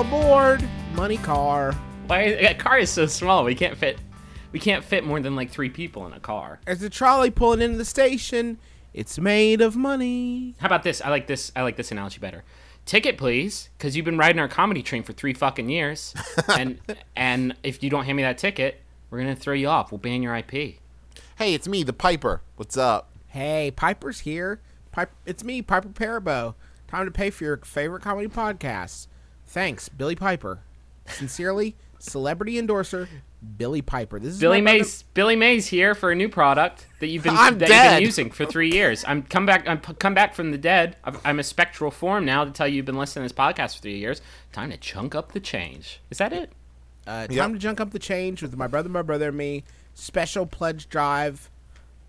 All aboard. Money car. Why a car is so small? We can't fit. We can't fit more than like three people in a car. There's a trolley pulling into the station. It's made of money. How about this? I like this. I like this analogy better. Ticket, please, because you've been riding our comedy train for three fucking years, and and if you don't hand me that ticket, we're gonna throw you off. We'll ban your IP. Hey, it's me, the Piper. What's up? Hey, Piper's here. Pipe, it's me, Piper Perabo. Time to pay for your favorite comedy podcast. Thanks, Billie Piper. Sincerely, celebrity endorser, Billie Piper. This is Billy my brother- Mays. Billy Mays here for a new product that you've been I'm that you've been using for three years. I'm come back. I'm p- come back from the dead. I'm, I'm a spectral form now to tell you you've been listening to this podcast for three years. Time to chunk up the change. Is that it? Uh, time Yep. to chunk up the change with my brother, my brother, and me. Special pledge drive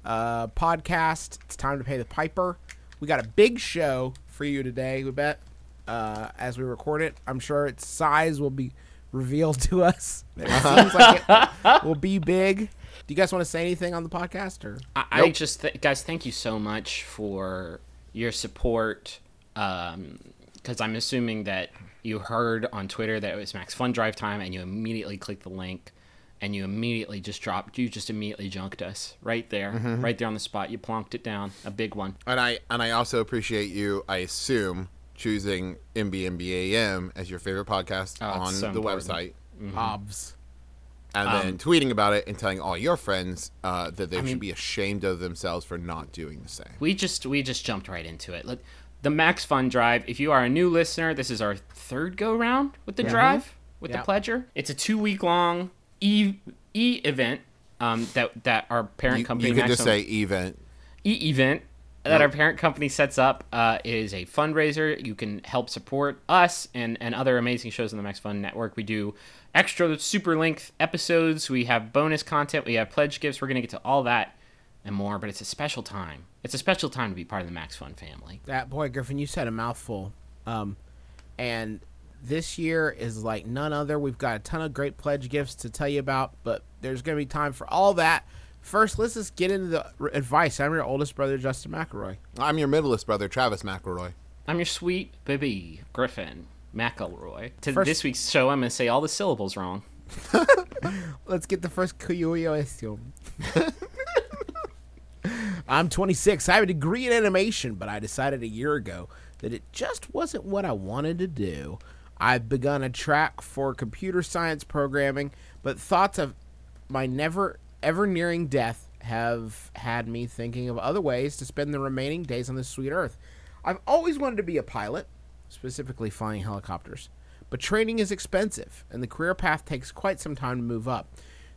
uh, podcast. It's time to pay the piper. We got a big show for you today. We bet uh, as we record it. I'm sure its size will be revealed to us. It seems like it will be big. Do you guys want to say anything on the podcast or? I, I just th- guys, thank you so much for your support. Because I'm assuming that you heard on Twitter that it was Max Fun Drive time, and you immediately clicked the link, and you immediately just dropped. You just immediately junked us right there, Mm-hmm. right there on the spot. You plonked it down, a big one. And I and I also appreciate you. I assume choosing MBMBAM as your favorite podcast Oh, on so the important. website, Obs. and Um, then tweeting about it and telling all your friends uh, that they mean- should be ashamed of themselves for not doing the same. We just we just jumped right into it. Look, the Max Fun Drive. If you are a new listener, this is our third go round with the drive with Yeah. the Pledger. It's a two week long e e event um, that that our parent You, company you could just Maximum- say event. e event that our parent company sets up uh, is a fundraiser. You can help support us and, and other amazing shows on the Max Fun Network. We do extra super length episodes. We have bonus content. We have pledge gifts. We're going to get to all that and more, but it's a special time. It's a special time to be part of the Max Fun family. That boy Griffin, you said a mouthful. Um, and this year is like none other. We've got a ton of great pledge gifts to tell you about, but there's going to be time for all that. First, let's just get into the r- advice. I'm your oldest brother, Justin McElroy. I'm your middleest brother, Travis McElroy. I'm your sweet baby, Griffin McElroy. To First- this week's show, I'm going to say all the syllables wrong. Let's get the first cuyo I'm 26. I have a degree in animation, but I decided a year ago that it just wasn't what I wanted to do. I've begun a track for computer science programming, but thoughts of my never ever nearing death have had me thinking of other ways to spend the remaining days on this sweet earth. I've always wanted to be a pilot, specifically flying helicopters, but training is expensive and the career path takes quite some time to move up.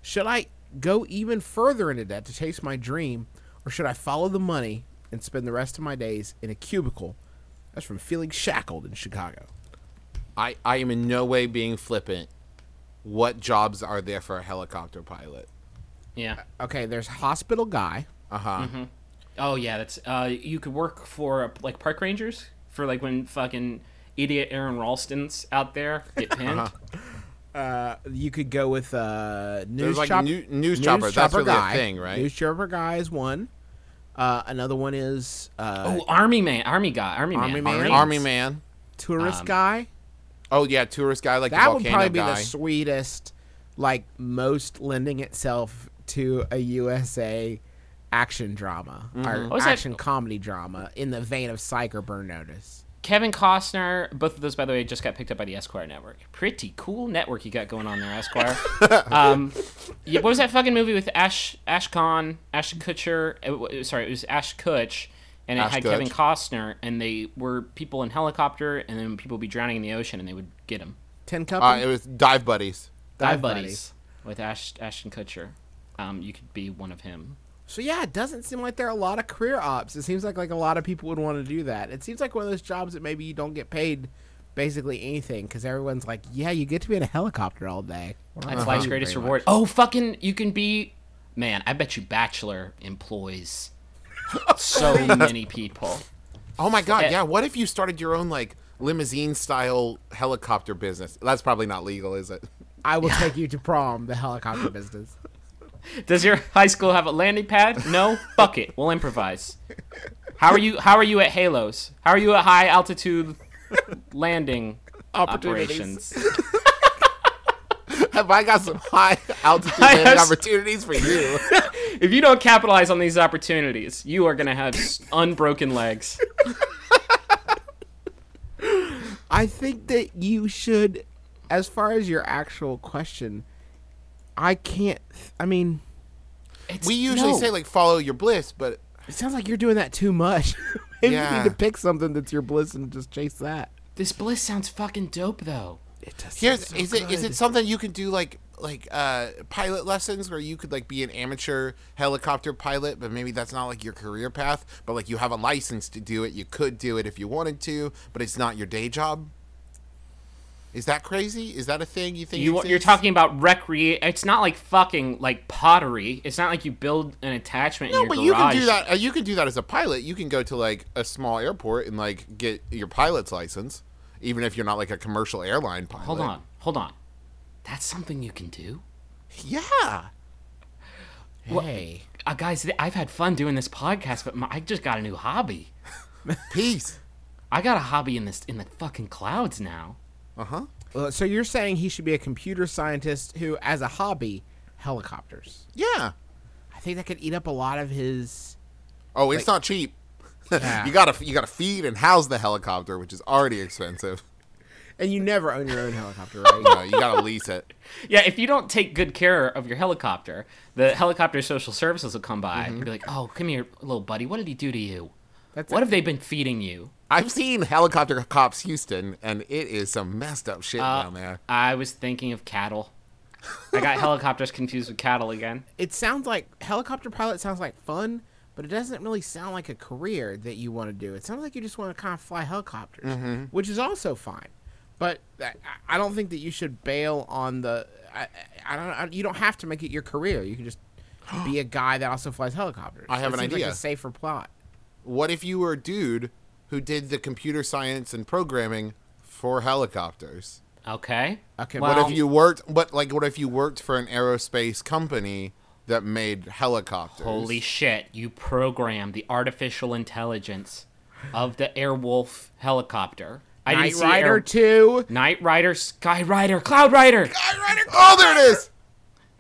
Should I go even further into debt to chase my dream, or should I follow the money and spend the rest of my days in a cubicle? That's from feeling shackled in Chicago. I, I am in no way being flippant. What jobs are there for a helicopter pilot? Yeah. Okay, there's hospital guy. Uh huh. Oh yeah, that's uh you could work for uh, like park rangers for like when fucking idiot Aron Ralston's out there get pinned. Uh, you could go with uh, news There's like chop- new, news, chopper. That's really a thing, right? News chopper guy is one. Uh, another one is uh, oh, army man, army guy, army, Army man, man? Marines. Army man. tourist um, guy. Oh yeah, tourist guy like That the would volcano probably be the sweetest, like most lending itself to a USA action drama Mm-hmm. or What was that- action comedy drama in the vein of Psych or Burn Notice. Kevin Costner. Both of those, by the way, just got picked up by the Esquire network. Pretty cool network you got going on there, Esquire. um, yeah, what was that fucking movie with Ash Ash Khan, Ash Kutcher? uh, Sorry, it was Ash Kutch and it Ash had Kevin Costner, and they were people in helicopter, and then people would be drowning in the ocean, and they would get him. Ten Uh, it was Dive Buddies. Dive, Dive buddies, Buddies. with Ash, Ashton Kutcher. Um, you could be one of him. So yeah, it doesn't seem like there are a lot of career ops. It seems like like a lot of people would want to do that. It seems like one of those jobs that maybe you don't get paid basically anything because everyone's like, yeah, you get to be in a helicopter all day. That's gonna life's greatest reward. much. Oh, fucking! You can be, man. I bet you Bachelor employs so many people. Oh my god, Eh. yeah. What if you started your own like limousine style helicopter business? That's probably not legal, is it? I will take you to prom, the helicopter business. Does your high school have a landing pad? No. Fuck it. We'll improvise. How are you? How are you at Halos? How are you at high altitude landing Opportunities. operations? Have I got some high altitude landing opportunities for you? If you don't capitalize on these opportunities, you are gonna have unbroken legs. I think that you should, as far as your actual question, I can't. I mean, It's, We usually no. say like follow your bliss, but it sounds like you're doing that too much. Maybe you need to pick something that's your bliss and just chase that. this bliss sounds fucking dope though. It does. here's is it is it something you can do like like uh pilot lessons where you could like be an amateur helicopter pilot, but maybe that's not like your career path, but like you have a license to do it, you could do it if you wanted to, but it's not your day job. Is that crazy? Is that a thing you think? You you're talking about recreate. It's not like fucking like pottery. It's not like you build an attachment No, in your but you can garage. do that. Uh, you can do that as a pilot. You can go to like a small airport and like get your pilot's license, even if you're not like a commercial airline pilot. Hold on, hold on. That's something you can do. Yeah. Hey, Uh, guys, I've had fun doing this podcast, but my, I just got a new hobby. Peace. I got a hobby in this in the fucking clouds now. Uh huh. well, so you're saying he should be a computer scientist who, as a hobby, helicopters. Yeah. I think that could eat up a lot of his. Oh, it's not cheap. Yeah. you gotta you gotta feed and house the helicopter, which is already expensive. And you never own your own helicopter, right? You know, you gotta lease it. Yeah, if you don't take good care of your helicopter, the helicopter social services will come by Mm-hmm. and be like, "Oh, come here, little buddy. What did he do to you? That's what it. have they been feeding you?" I've seen helicopter cops Houston, and it is some messed up shit Uh, down there. I was thinking of cattle. I got helicopters confused with cattle again. it sounds like helicopter pilot sounds like fun, but it doesn't really sound like a career that you want to do. It sounds like you just want to kind of fly helicopters, Mm-hmm. which is also fine. But I, I don't think that you should bail on the. I, I don't. I, you don't have to make it your career. You can just be a guy that also flies helicopters. I have That an seems like idea. a safer plot. What if you were a dude who did the computer science and programming for helicopters? Okay. Okay, What if you worked? What like what if you worked for an aerospace company that made helicopters? Holy shit! You program the artificial intelligence of the Airwolf helicopter. I Knight Rider Air- two. Night Rider, Sky Rider, Cloud Rider. Oh, there it is.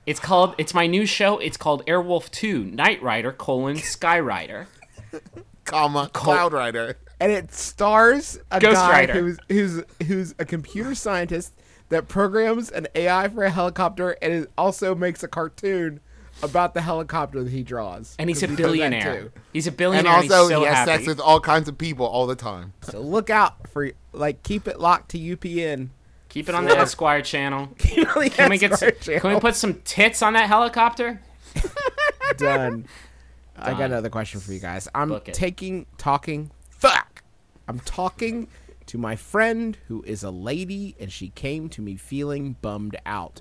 It's called. It's my new show. It's called Airwolf Two: Night Rider colon Sky Rider. Comma Cloud Rider. And it stars a Ghost guy Rider. who's who's who's a computer scientist that programs an AI for a helicopter and it also makes a cartoon about the helicopter that he draws. And he's a he billionaire. too. He's a And billionaire. And, also, he's so he has happy. sex with all kinds of people all the time. So look out for like keep it locked to UPN. Keep it on the Esquire channel. can Can we get? s- Can we put some tits on that helicopter? done? I got another question for you guys. I'm taking talking fuck. I'm talking to my friend who is a lady and she came to me feeling bummed out.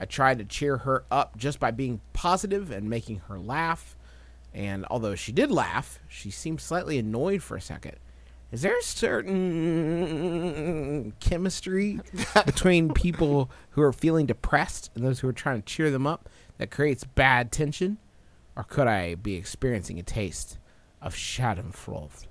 I tried to cheer her up just by being positive and making her laugh. And although she did laugh, she seemed slightly annoyed for a second. Is there a certain chemistry between people who are feeling depressed and those who are trying to cheer them up that creates bad tension? Or could I be experiencing a taste of Schadenfreude?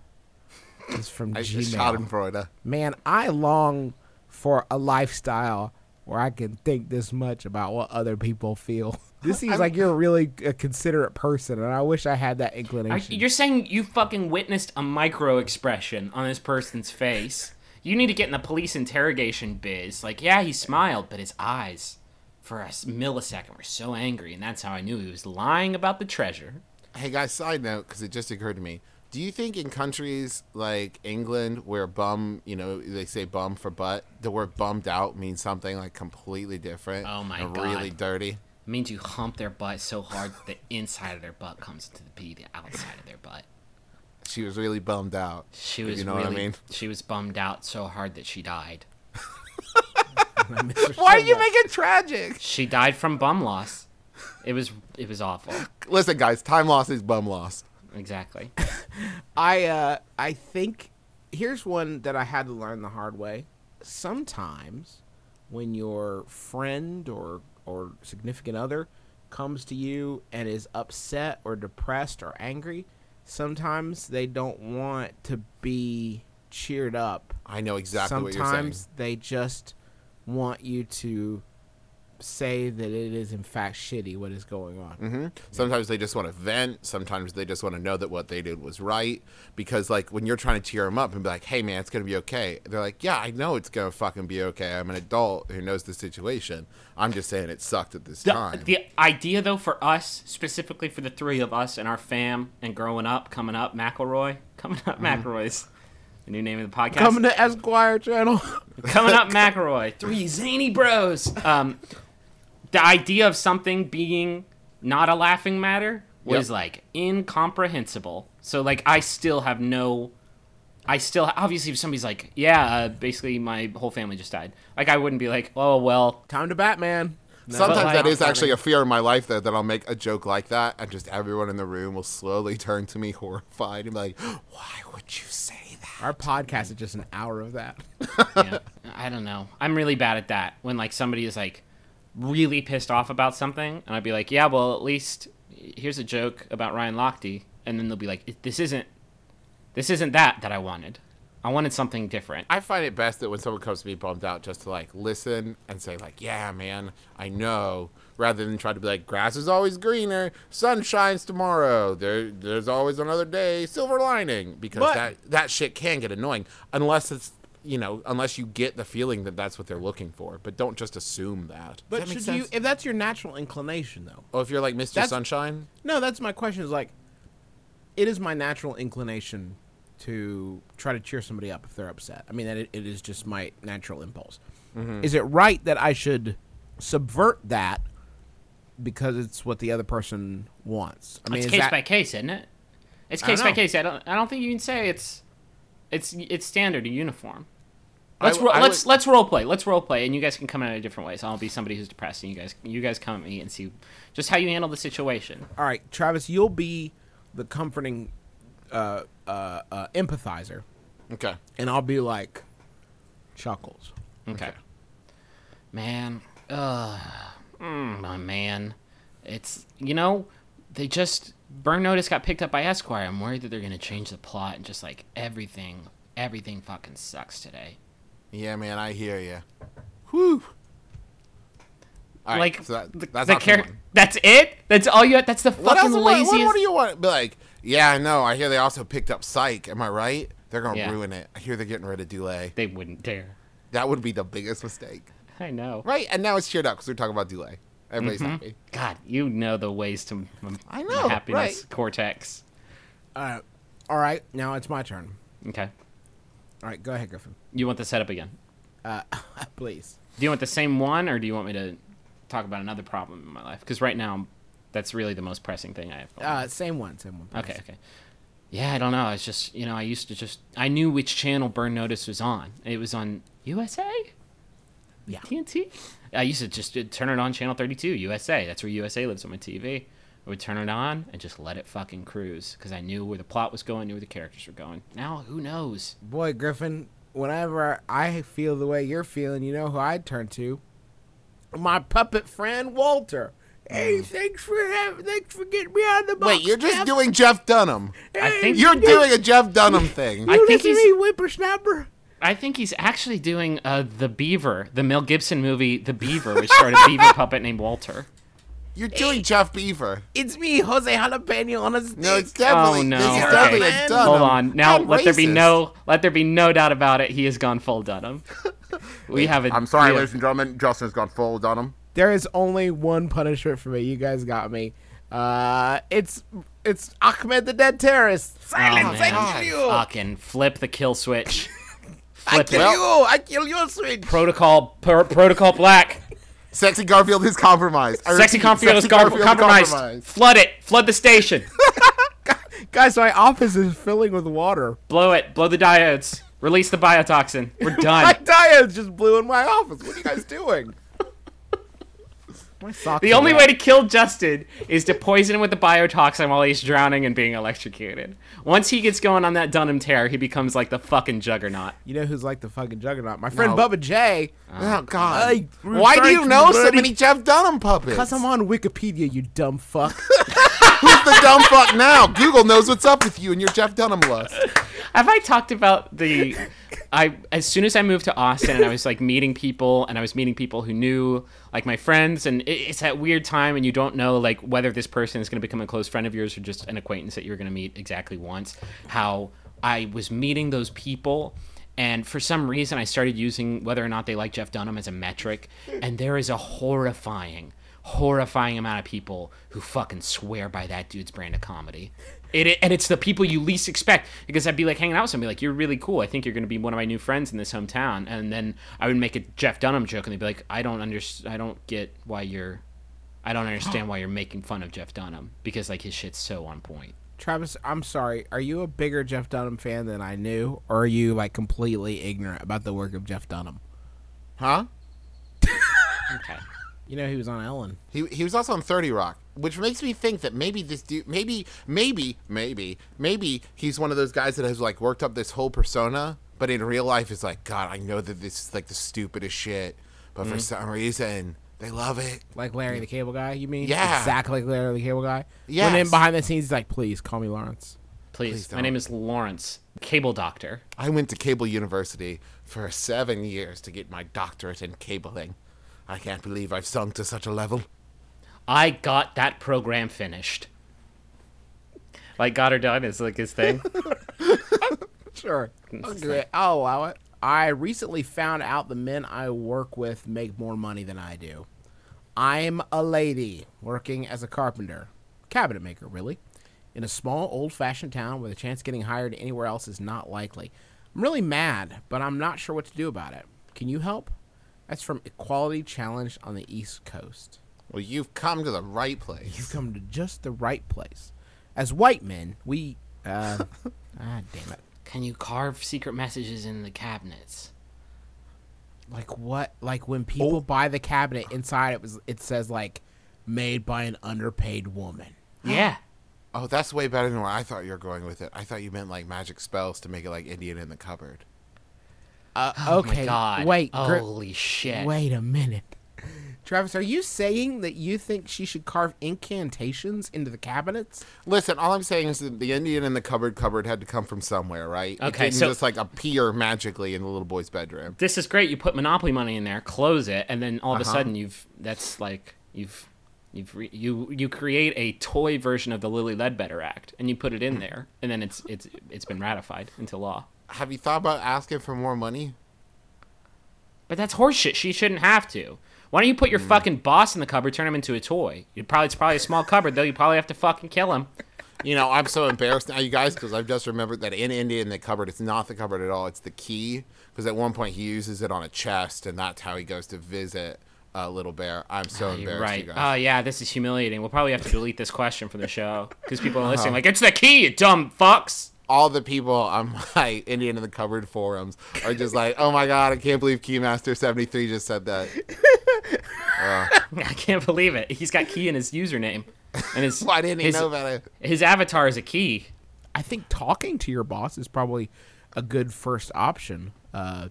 This is from I Gmail. Schadenfreude. Man, I long for a lifestyle where I can think this much about what other people feel. This seems like you're a really a considerate person, and I wish I had that Are- inclination. You're saying you fucking witnessed a micro expression on this person's face. You need to get in the police interrogation biz. Like, yeah, he smiled, but his eyes, for a millisecond, were so angry, and that's how I knew he was lying about the treasure. Hey guys, side note, because it just occurred to me. Do you think in countries like England, where bum, you know, they say bum for butt, the word bummed out means something like completely different? Oh my and God. Really dirty. It means you hump their butt so hard that the inside of their butt comes into the pee, the outside of their butt. She was really bummed out. She was you know really, what I mean. she was bummed out so hard that she died. Why do you make it tragic? She died from bum loss. It was it was awful. Listen, guys, time loss is bum loss. Exactly. I uh I think here's one that I had to learn the hard way. Sometimes when your friend or or significant other comes to you and is upset or depressed or angry, sometimes they don't want to be cheered up. I know exactly what you're saying. Sometimes they just want you to say that it is in fact shitty what is going on. hmm Sometimes they just want to vent. Sometimes they just want to know that what they did was right. Because, like, when you're trying to cheer them up and be like, hey, man, it's going to be okay. They're like, yeah, I know it's going to fucking be okay. I'm an adult who knows the situation. I'm just saying it sucked at this The, time. the idea though for us, specifically for the three of us and our fam and growing up, coming up, McElroy, coming up, McElroy's the new name of the podcast. Coming to Esquire channel. Coming up, McElroy. Three zany bros. Um, the idea of something being not a laughing matter was Yep. like incomprehensible. So like, I still have no. I still obviously if somebody's like, yeah, uh, basically my whole family just died. Like I wouldn't be like, oh well, Time to Batman. Sometimes like, that is funny. actually a fear in my life, though, that I'll make a joke like that and just everyone in the room will slowly turn to me horrified and be like, why would you say that? Our podcast is just an hour of that. yeah, I don't know. I'm really bad at that. When like somebody is like really pissed off about something, and I'd be like, yeah, well, at least here's a joke about Ryan Lochte, and then they'll be like, this isn't, this isn't that that I wanted. I wanted something different. I find it best that when someone comes to me bummed out, just to like listen and say like, "Yeah, man, I know," rather than try to be like, "Grass is always greener, sun shines tomorrow, there, there's always another day, silver lining," because But- that that shit can get annoying unless it's you know unless you get the feeling that that's what they're looking for. But don't just assume that. But that make should you, if that's your natural inclination, though? oh, if you're like Mr. That's- Sunshine, No, that's my question. Is like, it is my natural inclination to try to cheer somebody up if they're upset. I mean, that it, it is just my natural impulse. Mm-hmm. Is it right that I should subvert that because it's what the other person wants? I mean, it's is case that, by case, isn't it? It's case by know. case. I don't. I don't think you can say it's, it's it's standard and uniform. Let's ro- I let's would- let's role play. Let's role play, and you guys can come at it different ways. I'll be somebody who's depressed, and you guys you guys come at me and see just how you handle the situation. all right, Travis, you'll be the comforting uh, uh, uh, empathizer, okay. and I'll be like chuckles. Okay. Man, uh, mm, my man, it's you know they just Burn Notice got picked up by Esquire. I'm worried that they're gonna change the plot and just like everything, everything fucking sucks today. Yeah, man, I hear you. Whew. All right, like so that, the, that's the not char- one. That's it. That's all you. That's the What fucking else? What, laziest. what, what do you want? Be like, yeah, I know. I hear they also picked up Psych. Am I right? They're gonna Yeah. ruin it. I hear they're getting rid of Dulé. They wouldn't dare. That would be the biggest mistake, I know. right? And now it's cheered up because we're talking about Dulé. Everybody's happy. God, you know the ways to m- I my know, happiness right. cortex. Uh, all right, now it's my turn. Okay, All right, go ahead, Griffin. you want the setup again? Uh, please. Do you want the same one, or do you want me to talk about another problem in my life? Because right now, that's really the most pressing thing I have. Uh, same one, same one. please. okay, okay. Yeah, I don't know. It's just you know, I used to just I knew which channel Burn Notice was on. It was on USA. Yeah. TNT. I used to just turn it on channel 32 USA. That's where USA lives on my TV. I would turn it on and just let it fucking cruise because I knew where the plot was going, knew where the characters were going. Now, who knows? Boy, Griffin, whenever I feel the way you're feeling, you know who I'd turn to? My puppet friend Walter. Hey, thanks for having, thanks for getting me on the box. Wait, you're just Jeff. doing Jeff Dunham. I think You're doing a Jeff Dunham thing. I think he's- me, whippersnapper. I think he's actually doing uh, the Beaver, the Mel Gibson movie, The Beaver, which starred a beaver puppet named Walter. You're doing Jeff Beaver. It's me, Jose Jalapeno on a stick. No, it's definitely Oh, no. this is Okay. definitely a Dunham. Hold on. Now I'm let there be no let there be no doubt about it. He has gone full Dunham. We have a I'm sorry, we have- ladies and gentlemen. Justin's gone full Dunham. There is only one punishment for me. You guys got me. Uh, it's It's Achmed the dead terrorist. Oh, Silence! man. I kill you. Fucking flip the kill switch. I Flip kill it. you. I kill your switch. Protocol per, protocol black. Sexy Garfield is compromised. I Sexy repeat, Garfield is gar- Garfield compromised. Flood it. Flood the station. Guys, my office is filling with water. Blow it. Blow the diodes. Release the biotoxin. We're done. My done. diodes just blew in my office. What are you guys doing? My socks The only way to kill Justin is to poison him with the biotoxin while he's drowning and being electrocuted. Once he gets going on that Dunham tear, he becomes like the fucking juggernaut. You know who's like the fucking juggernaut? My friend No. Bubba J. Uh. Oh God! Hey, Why do you thanks, know so many Jeff Dunham puppets? Because I'm on Wikipedia, you dumb fuck. Who's the dumb fuck now? Google knows what's up with you and your Jeff Dunham lust. Have I talked about the? I as soon as I moved to Austin and I was like meeting people and I was meeting people who knew like my friends and it, it's that weird time and you don't know like whether this person is going to become a close friend of yours or just an acquaintance that you're going to meet exactly once. How I was meeting those people. And for some reason, I started using whether or not they like Jeff Dunham as a metric. And there is a horrifying, horrifying amount of people who fucking swear by that dude's brand of comedy. It, it- and it's the people you least expect because I'd be like hanging out with somebody like you're really cool. I think you're going to be one of my new friends in this hometown, and then I would make a Jeff Dunham joke, and they'd be like, I don't understand. I don't get why you're. I don't understand why you're making fun of Jeff Dunham because like his shit's so on point. Travis, I'm sorry. Are you a bigger Jeff Dunham fan than I knew, or are you like completely ignorant about the work of Jeff Dunham? Huh? Okay. You know he was on Ellen. He, he was also on 30 Rock, which makes me think that maybe this dude, maybe, maybe, maybe, maybe he's one of those guys that has like worked up this whole persona, but in real life is like, God, I know that this is like the stupidest shit, but Mm-hmm. for some reason they love it. Like Larry the Cable Guy, you mean? Yeah. Exactly like Larry the Cable Guy? When Yes. in behind the scenes, he's like, please call me Lawrence. Please, Please my name is Lawrence, cable doctor. I went to Cable University for seven years to get my doctorate in cabling. I can't believe I've sunk to such a level. I got that program finished. Like got her done is like his thing. Sure. Okay, I'll allow it. I recently found out the men I work with make more money than I do. I'm a lady working as a carpenter, cabinet maker, really, in a small, old fashioned town where the chance of getting hired anywhere else is not likely. I'm really mad, but I'm not sure what to do about it. Can you help? That's from Equality Challenge on the East Coast. Well, you've come to the right place. You've come to just the right place. As white men, we. Uh, ah, damn it. Can you carve secret messages in the cabinets? Like what? Like when people buy the cabinet inside, it was it says like made by an underpaid woman. Yeah. Oh, that's way better than where I thought you were going with it. I thought you meant like magic spells to make it like Indian in the cupboard. Uh, Oh okay, my god. wait, Gr- Holy shit. wait a minute, Travis. Are you saying that you think she should carve incantations into the cabinets? Listen, all I'm saying is that the Indian in the cupboard cupboard had to come from somewhere, right? It Okay, didn't so- just like appear magically in the little boy's bedroom. This is great. You put Monopoly money in there, close it, and then all of a Uh-huh. sudden you've that's like you've you've re- you you create a toy version of the Lilly Ledbetter Act, and you put it in there, and then it's it's it's been ratified into law. Have you thought about asking for more money? But that's horseshit. She shouldn't have to. Why don't you put your Hmm. fucking boss in the cupboard, turn him into a toy? You probably it's probably a small cupboard though. You probably have to fucking kill him. You know, I'm so embarrassed now, you guys, because I've just remembered that in India in the cupboard, it's not the cupboard at all. It's the key. Because at one point he uses it on a chest, and that's how he goes to visit uh, Little Bear. I'm so Ah, embarrassed, right. you Oh guys. yeah, this is humiliating. We'll probably have to delete this question from the show because people are Uh-huh. listening like it's the key, you dumb fucks. All the people on my Indian in the cupboard forums are just like, "Oh my god, I can't believe Keymaster73 just said that." I can't believe it. He's got key in his username, and his Why didn't he his, know about it? his avatar is a key. I think talking to your boss is probably a good first option. Uh,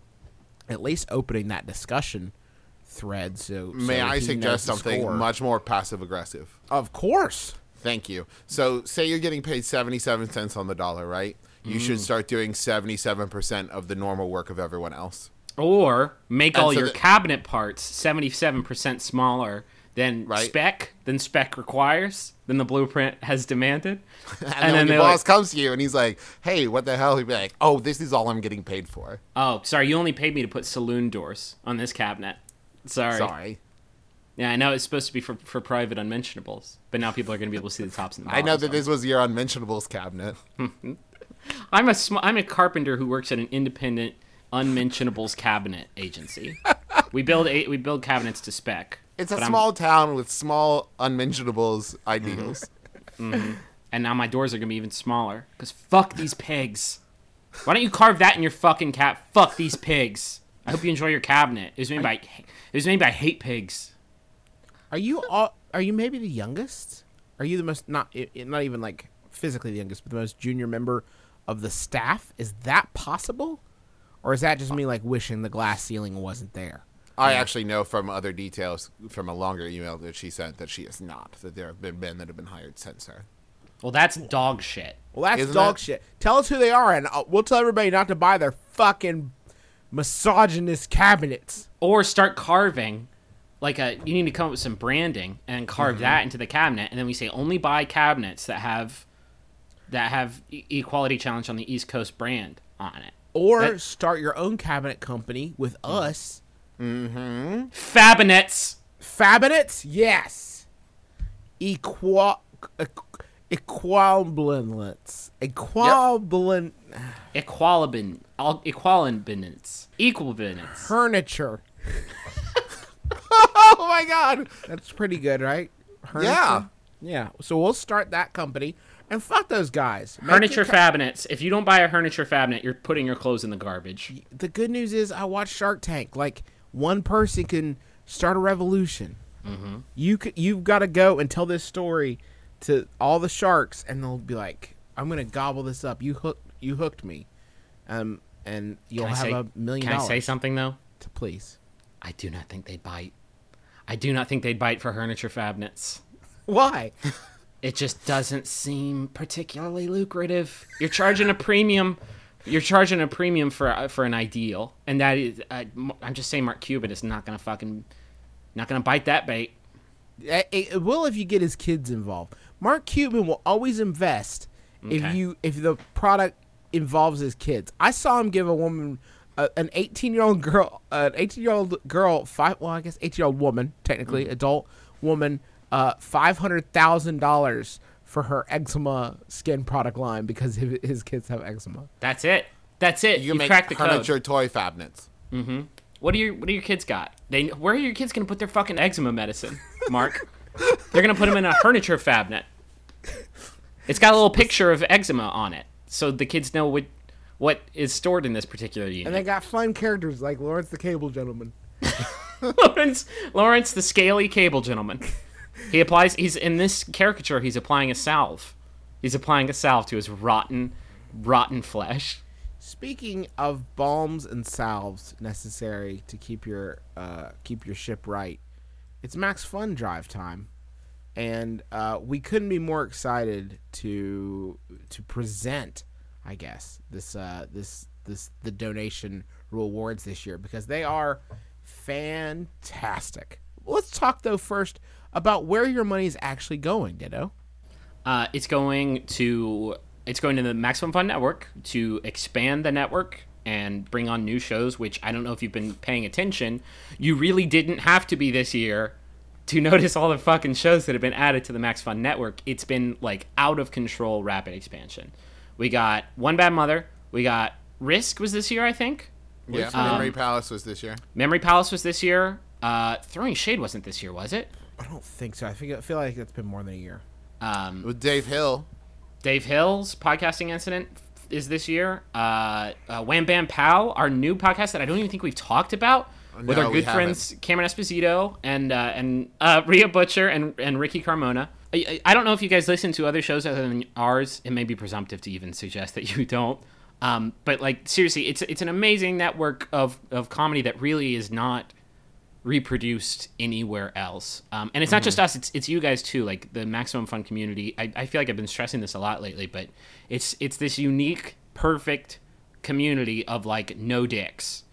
at least opening that discussion thread. So May so I suggest something score. much more passive aggressive? Of course. Thank you. So, say you're getting paid 77 cents on the dollar, right? You Mm. should start doing 77% of the normal work of everyone else. Or make And all so your cabinet parts seventy-seven percent smaller than Right. spec than spec requires than the blueprint has demanded. And, And then, then your boss like- comes to you and he's like, "Hey, what the hell?" He'd be like, "Oh, this is all I'm getting paid for." Oh, sorry, you only paid me to put saloon doors on this cabinet. Sorry. Sorry. Yeah, I know it's supposed to be for, for private unmentionables, but now people are going to be able to see the tops and the I know that this was your unmentionables cabinet. I'm a sm- I'm a carpenter who works at an independent unmentionables cabinet agency. we build a- we build cabinets to spec. It's a but I'm- small town with small unmentionables ideals. Mm-hmm. and now my doors are gonna be even smaller. Cause fuck these pigs. Why don't you carve that in your fucking cat? Fuck these pigs. I hope you enjoy your cabinet. It was made by it was made by hate pigs. Are you all? Are you maybe the youngest? Are you the most not i- i- not even like physically the youngest, but the most junior member of the staff? Is that possible, or is that just me like wishing the glass ceiling wasn't there? I actually know from other details from a longer email that she sent that she is not. That there have been men that have been hired since her. Well, that's dog shit. Well, that's Isn't dog that- shit. Tell us who they are, and uh, we'll tell everybody not to buy their fucking misogynist cabinets. Or start carving. Like a, you need to come up with some branding and carve that into the cabinet, and then we say only buy cabinets that have that have equality challenge on the East Coast brand on it. Or That- start your own cabinet company with us. Mm-hmm. Fabinets. Fabinets? Yes. Equal. Equivalents. Equivalent Equalibin, al- equalibinance, equalibinance. furniture. Oh my god! That's pretty good, right? Furniture? Yeah. Yeah. So we'll start that company and fuck those guys. Make Furniture your ca- fabinets. If you don't buy a furniture fabinet, you're putting your clothes in the garbage. the good news is I watched Shark Tank. Like one person can start a revolution. Mm-hmm. You c- you've got to go and tell this story to all the sharks, and they'll be like, "I'm gonna gobble this up. You hooked you hooked me," um, and you'll have say, a million can I dollars. say something though? To please. I do not think they'd bite. I do not think they'd bite for furniture fabinets. Why? It just doesn't seem particularly lucrative. You're charging a premium. You're charging a premium for uh, for an ideal, and that is, uh, I'm just saying, Mark Cuban is not gonna fucking, not gonna bite that bait. it, it will if you get his kids involved. Mark Cuban will always invest if you if the product involves his kids. I saw him give a woman an 18 year old girl an 18 year old girl five well I guess 18 year old woman technically adult woman uh five hundred thousand dollars for her eczema skin product line because his, his kids have eczema. That's it. That's it. You You, can make cracked the furniture code. toy fabinets. What do your What do your kids got? They where are your kids gonna put their fucking eczema medicine, Mark? They're gonna put them in a furniture fabinet. It's got a little picture of eczema on it, so the kids know what what is stored in this particular unit. And they got fun characters like Lawrence the Cable Gentleman. Lawrence, Lawrence, the scaly cable gentleman. He applies. He's in this caricature. He's applying a salve. He's applying a salve to his rotten, rotten flesh. Speaking of balms and salves necessary to keep your uh, keep your ship right, it's Max Fun Drive time, and uh, we couldn't be more excited to to present, I guess this uh, this this the donation rewards this year because they are fantastic. Let's talk though first about where your money is actually going, Ditto. Uh, it's going to it's going to the Maximum Fun Network to expand the network and bring on new shows. Which I don't know if you've been paying attention. You really didn't have to be this year to notice all the fucking shows that have been added to the Max Fun Network. It's been like out of control, rapid expansion. We got One Bad Mother. We got Risk was this year, I think. Yeah, Um, Memory Palace was this year. Memory Palace was this year. Uh, Throwing Shade wasn't this year, was it? I don't think so. I feel, I feel like it's been more than a year. Um, With Dave Hill. Dave Hill's podcasting incident is this year. Uh, uh, Wham Bam Pow, our new podcast that I don't even think we've talked about with No, our good friends Cameron Esposito and uh, and uh, Rhea Butcher and and Ricky Carmona. I, I don't know if you guys listen to other shows other than ours. It may be presumptive to even suggest that you don't. Um, but like seriously, it's it's an amazing network of of comedy that really is not reproduced anywhere else. Um, and it's not just us; it's it's you guys too. Like the maximum fun community. I, I feel like I've been stressing this a lot lately, but it's it's this unique, perfect community of like no dicks.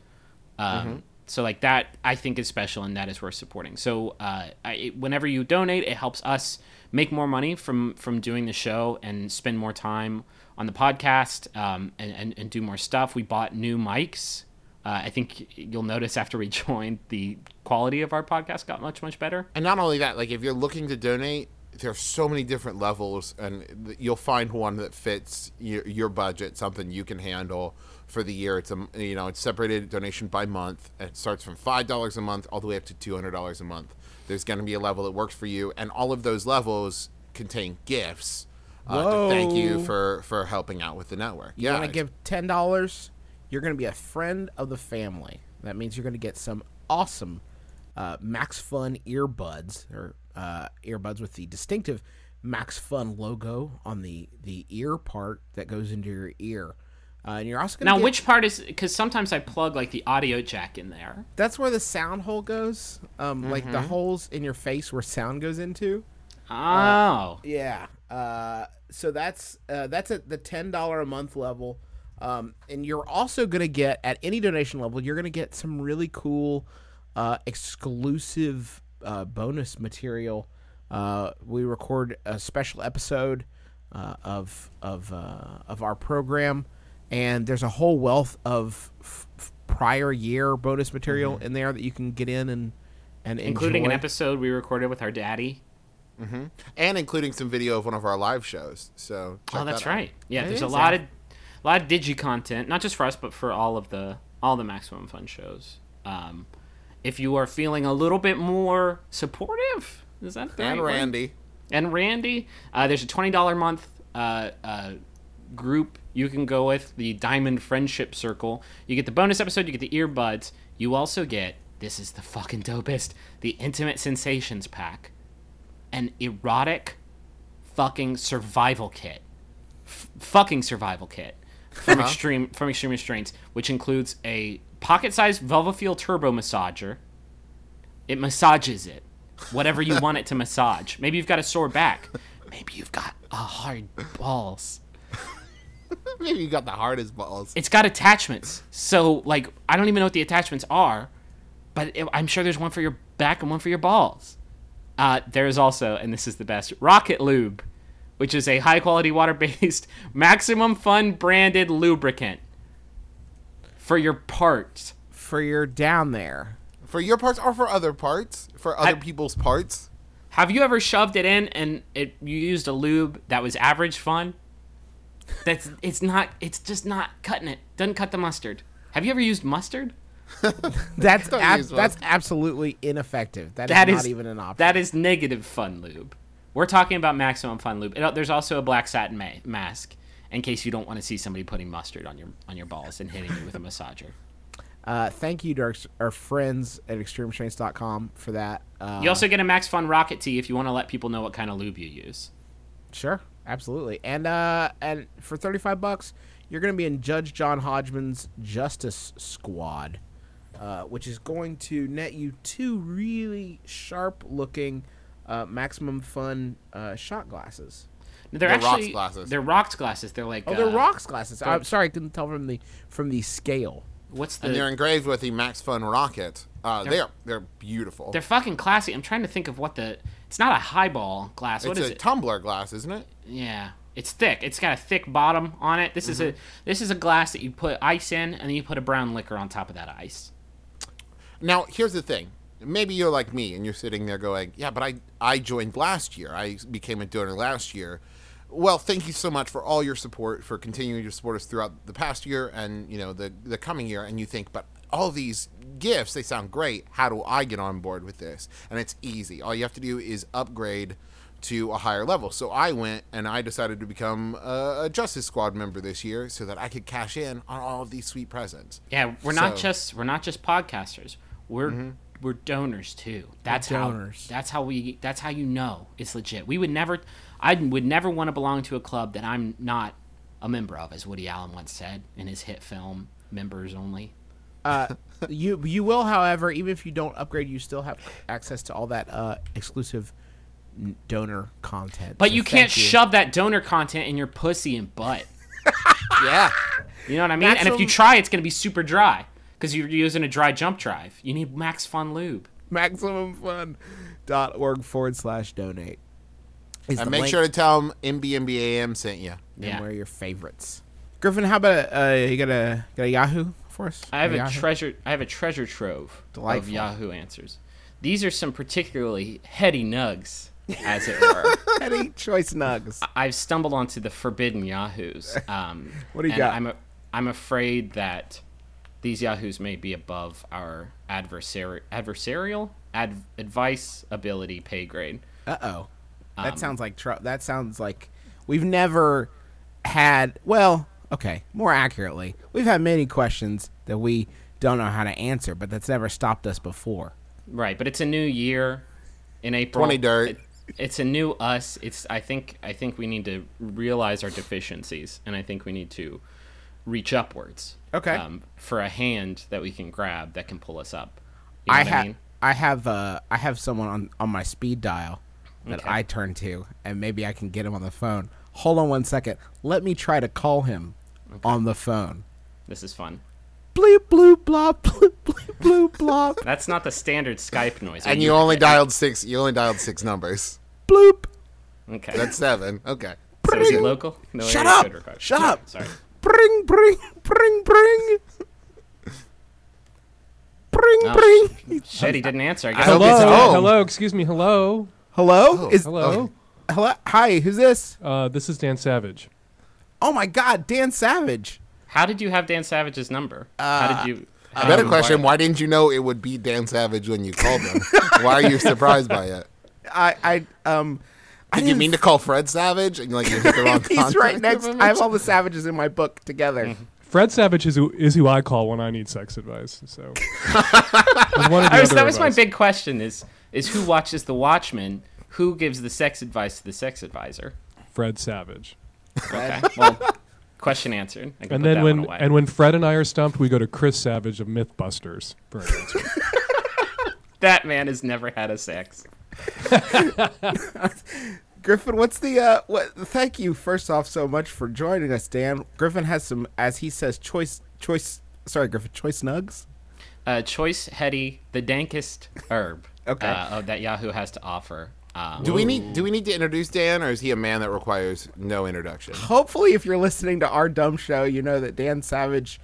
Um, So like that, I think is special, and that is worth supporting. So uh, I, whenever you donate, it helps us make more money from from doing the show and spend more time on the podcast um, and, and and do more stuff. We bought new mics Uh, I think you'll notice after we joined, the quality of our podcast got much much better. And not only that, like if you're looking to donate, there's so many different levels, and you'll find one that fits your, your budget, something you can handle for the year. It's a you know it's separated donation by month. It starts from five dollars a month all the way up to two hundred dollars a month. There's going to be a level that works for you, and all of those levels contain gifts. Uh, to thank you for for helping out with the network. You yeah, want to give ten dollars, you're going to be a friend of the family. That means you're going to get some awesome uh, Max Fun earbuds or uh, earbuds with the distinctive Max Fun logo on the the ear part that goes into your ear. Uh, and you're also going to Now, get, which part is because sometimes I plug like the audio jack in there. that's where the sound hole goes, um, like the holes in your face where sound goes into. Oh, Yeah. Uh, so that's uh, that's at the ten dollar a month level, um, and you're also gonna get at any donation level, you're gonna get some really cool, uh, exclusive uh, bonus material. Uh, we record a special episode uh, of of uh, of our program, and there's a whole wealth of f- f- prior year bonus material in there that you can get in and and including an episode we recorded with our daddy. and including some video of one of our live shows. So check oh, that's that out. right. Yeah, It there's a lot yeah. of a lot of digi content, not just for us, but for all of the all the Maximum Fun shows. Um, if you are feeling a little bit more supportive, is that the And right word? Randy. and Randy. Uh, there's a twenty dollar month uh, uh, group you can go with the Diamond Friendship Circle. You get the bonus episode. You get the earbuds. You also get this is the fucking dopest the Intimate Sensations pack, an erotic fucking survival kit, F- fucking survival kit from uh-huh. extreme from Extreme Restraints, which includes a pocket-sized Velvafeel turbo massager. It massages it, whatever you want it to massage. Maybe you've got a sore back. Maybe you've got a hard balls. Maybe you got the hardest balls. It's got attachments. So, like, I don't even know what the attachments are, but it, I'm sure there's one for your back and one for your balls. Uh, there's also, and this is the best, Rocket Lube, which is a high quality water based, maximum fun branded lubricant for your parts. for your down there. For your parts or for other parts? For other I- people's parts? Have you ever shoved it in and it you used a lube that was average fun? That's it's not it's just not cutting it. Doesn't cut the mustard. Have you ever used mustard? That's ab- use one. that's absolutely ineffective. That that is is not even an option. That is negative fun lube. We're talking about maximum fun lube. It- there's also a black satin ma- mask in case you don't want to see somebody putting mustard on your on your balls and hitting you with a massager. uh, thank you to our, our friends at extremerestraints.com for that. Uh, You also get a Max Fun Rocket Tee if you want to let people know what kind of lube you use. sure, absolutely, and uh, and for thirty five bucks, you're going to be in Judge John Hodgman's Justice Squad, uh, which is going to net you two really sharp looking, uh, maximum fun uh, shot glasses. They're, They're actually rocks glasses. They're rocks glasses. They're like Oh, they're uh, rocks glasses. I'm sorry, I couldn't tell from the from the scale. What's the? And they're engraved with the Max Fun rocket. Uh, they're they're beautiful. They're fucking classy. I'm trying to think of what the. It's not a highball glass. What it's is a it? tumbler glass, isn't it? yeah, it's thick. It's got a thick bottom on it. This is a mm-hmm. this is a glass that you put ice in, and then you put a brown liquor on top of that ice. Now, here's the thing. Maybe you're like me and you're sitting there going, "Yeah, but I I joined last year. I became a donor last year." Well, thank you so much for all your support, for continuing to support us throughout the past year and you know the the coming year. And you think, but all these gifts they sound great. How do I get on board with this? And it's easy. All you have to do is upgrade to a higher level. So I went and I decided to become a, a Justice Squad member this year so that I could cash in on all of these sweet presents. Yeah, we're not just we're not just podcasters. We're mm-hmm. we're donors too. That's how donors. that's how we that's how you know it's legit. We would never I would never want to belong to a club that I'm not a member of, as Woody Allen once said in his hit film Members Only. Uh, you you will, however, even if you don't upgrade, you still have access to all that uh, exclusive donor content. But So you can't thank shove that donor content in your pussy and butt. Yeah. You know what I mean? And if you try, it's going to be super dry because you're using a dry jump drive. You need Max Fun Lube. MaximumFun.org forward slash donate. And make link sure to tell them MBMBAM sent you. and Yeah. where your favorites. Griffin, how about uh, you got a got a Yahoo for? I have a Yahoo? treasure. I have a treasure trove Delightful. of Yahoo answers. These are some particularly heady nugs, as it were. heady choice nugs. I've stumbled onto the forbidden Yahoos. Um, What do you and got? I'm a, I'm afraid that these Yahoos may be above our adversary adversarial ad, advice ability pay grade. Uh oh. Um, That sounds like tr- that sounds like we've never had. Well, okay. More accurately, we've had many questions that we don't know how to answer, but that's never stopped us before. Right, but it's a new year in April. 20 dirt. It- it's a new us. It's I think I think we need to realize our deficiencies, and I think we need to reach upwards. Okay. Um, for a hand that we can grab that can pull us up. You know I what have mean? I have uh I have someone on on my speed dial that Okay. I turn to, and maybe I can get him on the phone. Hold on one second. Let me try to call him on the phone. This is fun. Bleep bloop blop bloop bloop bloop blop That's not the standard Skype noise. And you only dialed six. You only dialed six numbers. bloop. Okay. That's seven. Okay. so is he local? No Shut area up! code required. Shut No, up! Sorry. Bring bring bring bring. Bring Oh, bring. Shit, he didn't answer. I guess hope I'll it's get Hello, excuse me. Hello. Hello? Is Hello. hello? Hi, who's this? Uh, this is Dan Savage. Oh my God, Dan Savage. How did you have Dan Savage's number? How did you? how Better did you question: acquire- Why didn't you know it would be Dan Savage when you called him? Why are you surprised by it? I I um. I Did you mean to call Fred Savage and like you hit the wrong He's contact right next. I have all the savages in my book together. Fred Savage is who, is who I call when I need sex advice. So one I was, that of was my big question: is is who watches The Watchmen? Who gives the sex advice to the sex advisor? Fred Savage. Okay. Well, question answered. I And then when and when Fred and I are stumped, we go to Chris Savage of MythBusters for an answer. that man has never had a sex. Griffin, what's the uh? What? Thank you first off so much for joining us, Dan. Griffin has some, as he says, choice choice. Sorry, Griffin, choice nugs. Uh, choice heady, the dankest herb. Okay. Uh, of that Yahoo has to offer. Um, Do we need Do we need to introduce Dan, or is he a man that requires no introduction? Hopefully, if you're listening to our dumb show, you know that Dan Savage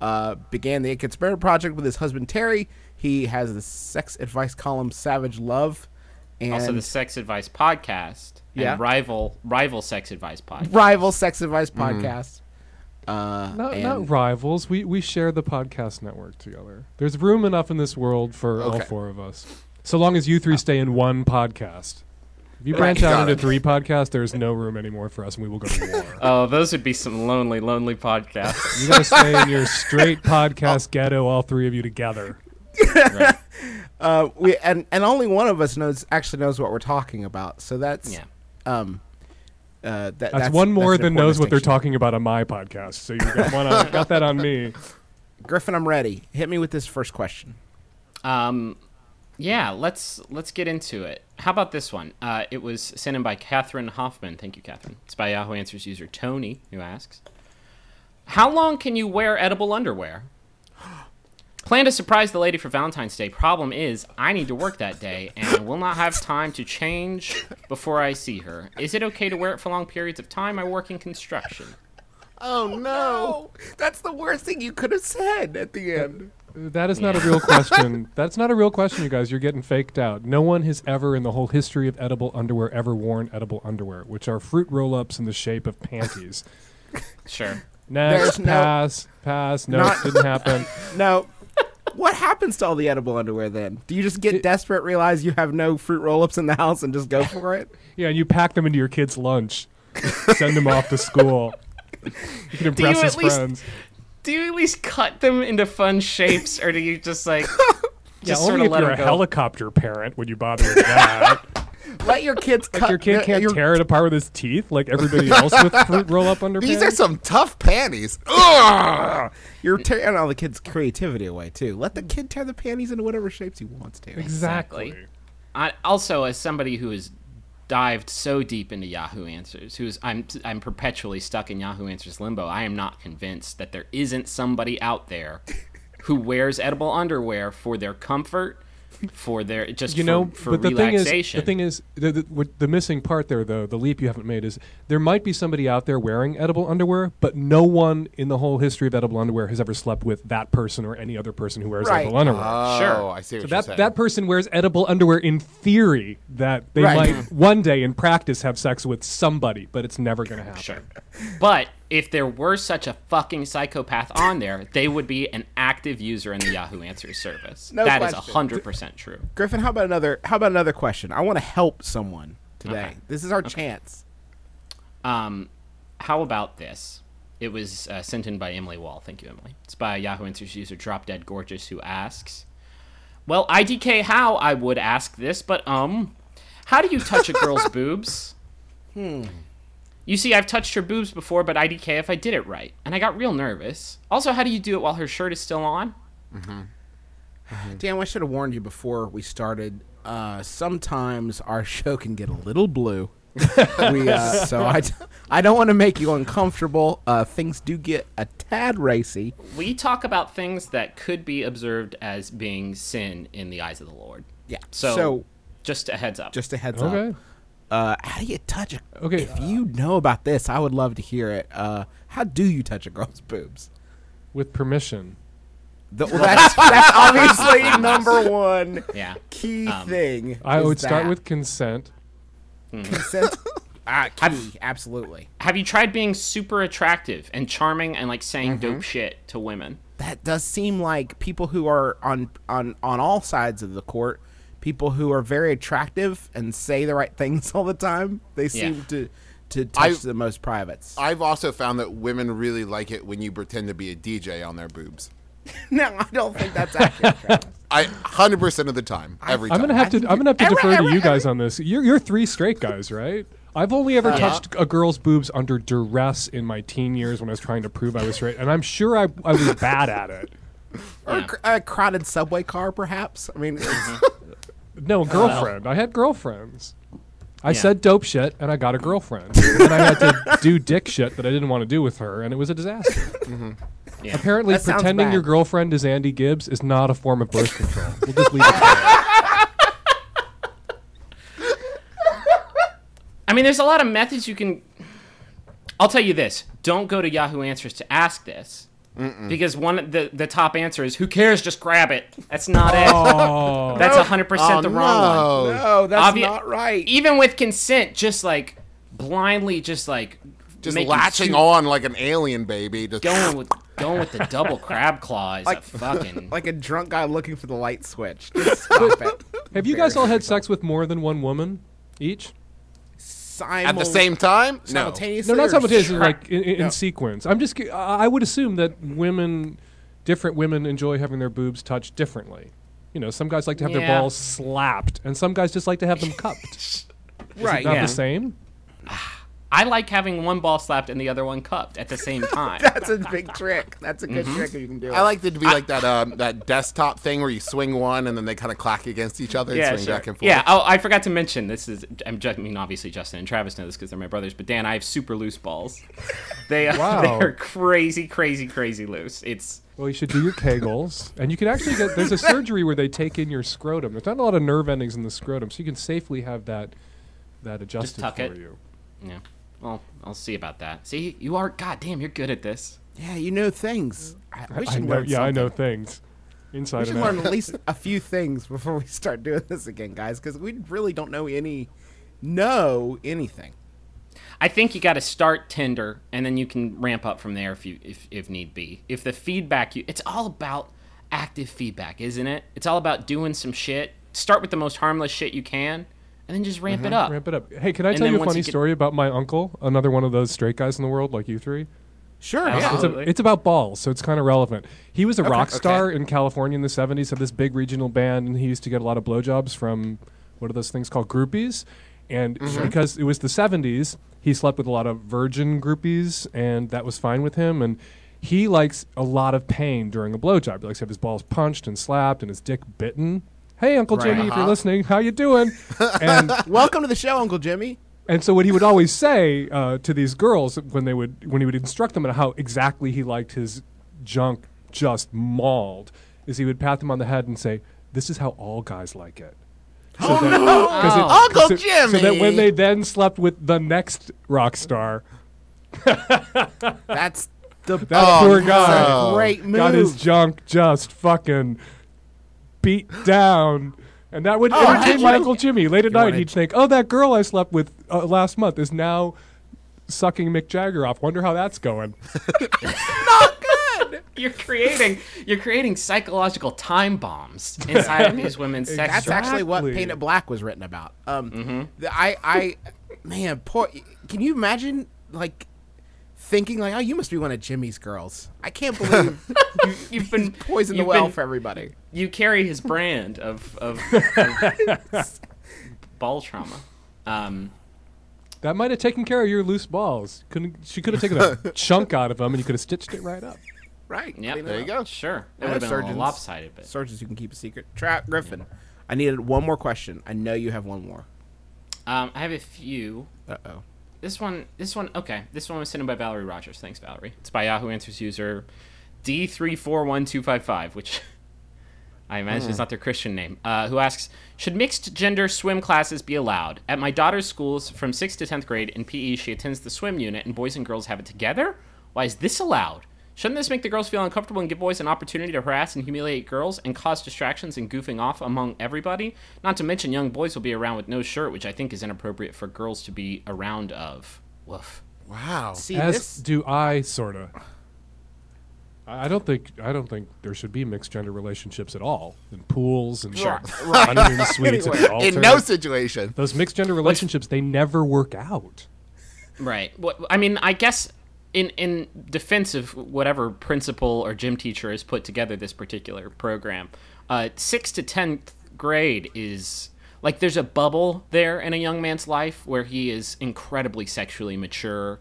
uh, began the It Gets project with his husband Terry. He has the sex advice column Savage Love, and also the sex advice podcast and Yeah. rival rival sex advice podcast. rival sex advice podcast. Uh, Not, and- not rivals. We we share the podcast network together. There's room enough in this world for all four of us. So long as you three stay in one podcast. If you branch out into three podcasts, there's no room anymore for us, and we will go to war. Oh, those would be some lonely, lonely podcasts. you gotta stay in your straight podcast ghetto, all three of you together. right. uh, we and and only one of us knows actually knows what we're talking about. So that's Yeah. um, uh, that, That's, one more an than knows what they're talking about on my podcast. So you got one on, got that on me. Griffin, I'm ready. Hit me with this first question. Um, yeah, let's let's get into it. How about this one? Uh, it was sent in by Catherine Hoffman. Thank you, Catherine. It's by Yahoo Answers user Tony, who asks, "How long can you wear edible underwear?" Plan to surprise the lady for Valentine's Day. Problem is, I need to work that day and will not have time to change before I see her. Is it okay to wear it for long periods of time? I work in construction. Oh no! That's the worst thing you could have said at the end. That is not a real question. That's not a real question, you guys. You're getting faked out. No one has ever, in the whole history of edible underwear, ever worn edible underwear, which are fruit roll-ups in the shape of panties. Sure. Next, There's no- pass, pass. No, Not- it didn't happen. Now, what happens to all the edible underwear then? Do you just get desperate, realize you have no fruit roll-ups in the house, and just go for it? Yeah, and you pack them into your kid's lunch, send them off to school. You can impress you his at least- friends. Do you at least cut them into fun shapes, or do you just like Yeah, just only sort of if let you're a go? helicopter parent would you bother with that. Let your kids cut. your kid can't your- tear it apart with his teeth like everybody else with fruit roll-up underpants. These are some tough panties. Ugh! You're tearing all the kids' creativity away too. Let the kid tear the panties into whatever shapes he wants to. exactly. Exactly. I, also, as somebody who has dived so deep into Yahoo Answers, who's I'm I'm perpetually stuck in Yahoo Answers limbo. I am not convinced that there isn't somebody out there who wears edible underwear for their comfort, for their just you for, know, for but the thing is, the thing is, the, the, what, the missing part there, though, the leap you haven't made is there might be somebody out there wearing edible underwear, but no one in the whole history of edible underwear has ever slept with that person or any other person who wears Right. edible underwear. Oh, Sure. I see what so you're that saying. that person wears edible underwear in theory that they Right. might one day in practice have sex with somebody, but it's never going to happen. Sure. But if there were such a fucking psychopath on there, they would be an active user in the Yahoo Answers service. No That is question. hundred percent true. Griffin, how about another? How about another question? I want to help someone today. Okay. This is our chance. Um, how about this? It was uh, sent in by Emily Wall. Thank you, Emily. It's by Yahoo Answers user Drop Dead Gorgeous, who asks, "Well, IDK, how I would ask this, but um, how do you touch a girl's boobs?" Hmm. You see, I've touched her boobs before, but IDK if I did it right, and I got real nervous. Also, how do you do it while her shirt is still on? Dan, I should have warned you before we started. Uh, sometimes our show can get a little blue. we, uh, so I, d- I don't want to make you uncomfortable. Uh, things do get a tad racy. We talk about things that could be observed as being sin in the eyes of the Lord. Yeah. So, So, just a heads up. just a heads Okay. up. Uh, how do you touch a? Okay, If you know about this, I would love to hear it. Uh, how do you touch a girl's boobs? With permission. The, well, that's that's obviously number one yeah. key Um, thing. I is would start that. with consent. consent. Ah, key, absolutely. Have you tried being super attractive and charming and like saying Mm-hmm. dope shit to women? that does seem like people who are on on on all sides of the court people who are very attractive and say the right things all the time they seem to to touch I've- the most privates I've also found that women really like it when you pretend to be a DJ on their boobs. no i don't think that's accurate I hundred percent of the time, every I'm time. gonna have to. I'm gonna have to Every- defer to every- you guys on this. You're you're three straight guys, right? I've only ever Uh-huh. touched a girl's boobs under duress in my teen years when I was trying to prove I was straight, and I'm sure I, I was bad at it. or a Yeah. cr- a crowded subway car perhaps i mean it's, No, girlfriend. I had girlfriends. I Yeah. said dope shit, and I got a girlfriend. and I had to do dick shit that I didn't want to do with her, and it was a disaster. Mm-hmm. Yeah. Apparently, That sounds pretending bad. your girlfriend is Andy Gibbs is not a form of birth control. We'll just leave it there. I mean, there's a lot of methods you can. I'll tell you this: don't go to Yahoo Answers to ask this, because one the the top answer is "Who cares? Just grab it." That's not Oh. it. That's hundred percent oh, the wrong one. no. no that's Obvi- not right Even with consent, just like blindly, just like Just latching su- on like an alien baby. Just going with going with the double crab claw is Like- a fucking. like a drunk guy looking for the light switch just stop it Have you guys all had sex with more than one woman each? At the same time. No. simultaneously No, not or simultaneously, tra- like in, in, No. sequence. I'm just. I I would assume that women, different women, enjoy having their boobs touched differently. You know, some guys like to have their balls slapped, and some guys just like to have them cupped. right Not Yeah. the same. I like having one ball slapped and the other one cupped at the same time. that's a big trick that's a good Mm-hmm. trick if you can do it I like it to be like that um, that desktop thing where you swing one and then they kind of clack against each other and yeah, swing sure. back and forth. Yeah. Oh, I forgot to mention this is. I'm ju- I mean, obviously Justin and Travis know this because they're my brothers. But Dan, I have super loose balls. They uh, Wow. they're crazy, crazy, crazy loose. It's Well, you should do your Kegels, and you can actually get. There's a surgery where they take in your scrotum. There's not a lot of nerve endings in the scrotum, so you can safely have that that adjusted tuck for it. you. yeah. Well, I'll see about that. See, you are. God damn, you're good at this. yeah you know things I, we I should know, learn yeah, I know something. things We inside should and learn out. at least a few things before we start doing this again, guys, because we really don't know any, know anything. I think you got to start tender, and then you can ramp up from there if you if if need be. If the feedback you, it's all about active feedback, isn't it? It's all about doing some shit. Start with the most harmless shit you can, and then just ramp it mm-hmm. up. Ramp it up. Hey, can I And tell you a funny you story about my uncle? Another one of those straight guys in the world, like you three. Sure, Yeah. yeah. It's, a, it's about balls, so it's kind of relevant. He was a rock okay. star in California in the 70s, had this big regional band, and he used to get a lot of blowjobs from what are those things called groupies. And mm-hmm. because it was the 70s, he slept with a lot of virgin groupies, and that was fine with him. And he likes a lot of pain during a blowjob. He likes to have his balls punched and slapped and his dick bitten. Hey, Uncle Right. Jimmy, if you're Uh-huh. listening, how you doing? and Welcome to the show, Uncle Jimmy. and so what he would always say uh, to these girls when they would when he would instruct them on how exactly he liked his junk just mauled is he would pat them on the head and say, this is how all guys like it. So that, 'cause it- Uncle so, So that when they then slept with the next rock star, That's the that Oh, poor no. guy great move. got his junk just fucking beat down. And that would irritate imagine- my Uncle Jimmy. Late at night, wanna he'd think, oh, that girl I slept with uh, last month is now sucking Mick Jagger off. Wonder how that's going. Not good. You're creating you're creating psychological time bombs inside of these women's sex That's drive. actually what Exactly. Paint It Black was written about. Um, Mm-hmm. I, I, man, poor. Can you imagine like thinking like, oh, you must be one of Jimmy's girls? I can't believe you, You've been poisoned the well been- for everybody. You carry his brand of of, of ball trauma. Um, That might have taken care of your loose balls. Couldn't she could have taken a chunk out of them and you could have stitched it right up. Right. yeah, clean it There you go. Sure, that Yeah, would have been a surgeons. little lopsided, but Sources you can keep a secret. Trap Griffin. I needed one more question. I know you have one more. um, I have a few. Uh oh. This one, this one, okay. This one was sent in by Valerie Rogers. Thanks, Valerie. It's by Yahoo Answers user D three four one two five five, which I imagine it's not their Christian name. Uh, who asks, should mixed gender swim classes be allowed? At my daughter's schools, from sixth to tenth grade in PE, she attends the swim unit, and boys and girls have it together. Why is this allowed? Shouldn't this make the girls feel uncomfortable and give boys an opportunity to harass and humiliate girls and cause distractions and goofing off among everybody? Not to mention, young boys will be around with no shirt, which I think is inappropriate for girls to be around of. Woof. Wow. See As this. do I, sorta. I I don't think I don't think there should be mixed gender relationships at all in pools and Sure. honeymoon suites at the. In no situation. Those mixed gender relationships they never work out. Right. What I mean, I guess in in defense of whatever principal or gym teacher has put together this particular program, uh, sixth to tenth grade is like there's a bubble there in a young man's life where he is incredibly sexually mature.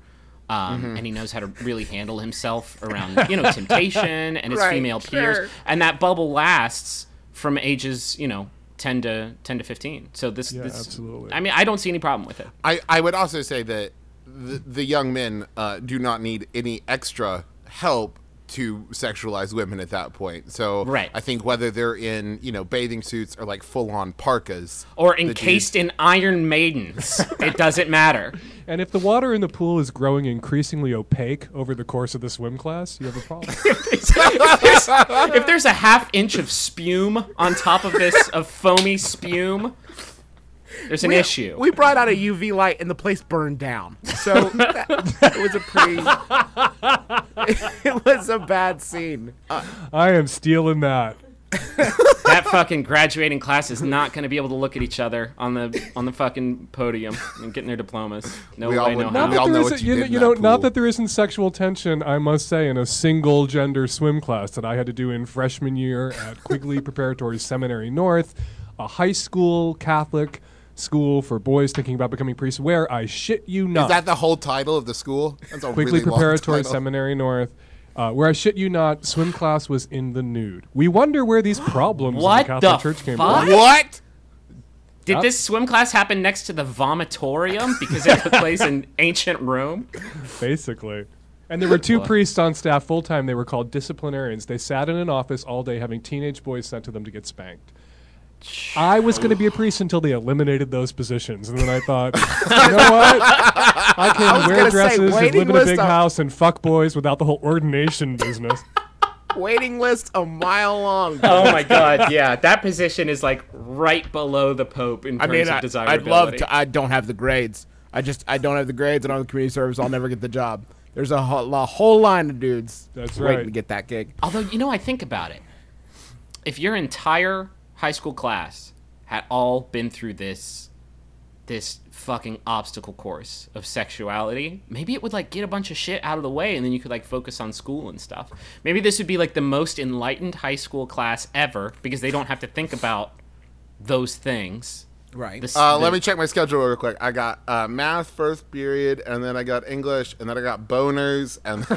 Um, And he knows how to really handle himself around, you know, temptation and his Right, female peers, sure. and that bubble lasts from ages, you know, ten to ten to fifteen. So this, Yeah, this, absolutely. I mean, I don't see any problem with it. I, I would also say that the, the young men uh, do not need any extra help to sexualize women at that point. So Right. I think whether they're in you know bathing suits or like full on parkas or the dude- encased in Iron Maidens. it doesn't matter. And if the water in the pool is growing increasingly opaque over the course of the swim class, you have a problem. if there's a half inch of spume on top of this, of foamy spume, there's an issue. We brought out a UV light and the place burned down. So that, it was a pretty. it was a bad scene. Uh, I am stealing that. That fucking graduating class is not going to be able to look at each other on the on the fucking podium and getting their diplomas. No We way, no how. We that all there know isn't- what you you, did you know, that not that there isn't sexual tension, I must say, in a single gender swim class that I had to do in freshman year at Quigley Preparatory Seminary North, a high school Catholic school for boys thinking about becoming priests, where I shit you not. Is that the whole title of the school? That's a Quigley really long Preparatory title. Seminary North, uh, where I shit you not, swim class was in the nude. We wonder where these problems What in the Catholic the Church came fuck? from. What? Did Yep. this swim class happen next to the vomitorium because it took place in ancient Rome? Basically. And there were two priests on staff full time. They were called disciplinarians. They sat in an office all day having teenage boys sent to them to get spanked. I was going to be a priest until they eliminated those positions. And then I thought, you know what? I can was wear gonna say, dresses and live in a big of- house and fuck boys without the whole ordination business. waiting list a mile long. Oh my god, yeah. That position is like right below the Pope in I terms mean, of I, desirability. I'd love to. I don't have the grades. I just I don't have the grades. I don't have the community service. I'll never get the job. There's a whole, a whole line of dudes That's waiting right. to get that gig. Although, you know, I think about it. If your entire high school class had all been through this this fucking obstacle course of sexuality, maybe it would like get a bunch of shit out of the way and then you could like focus on school and stuff. Maybe this would be like the most enlightened high school class ever because they don't have to think about those things. Right. This- Uh, the- let me check my schedule real quick. I got uh, math first period, and then I got English, and then I got boners, and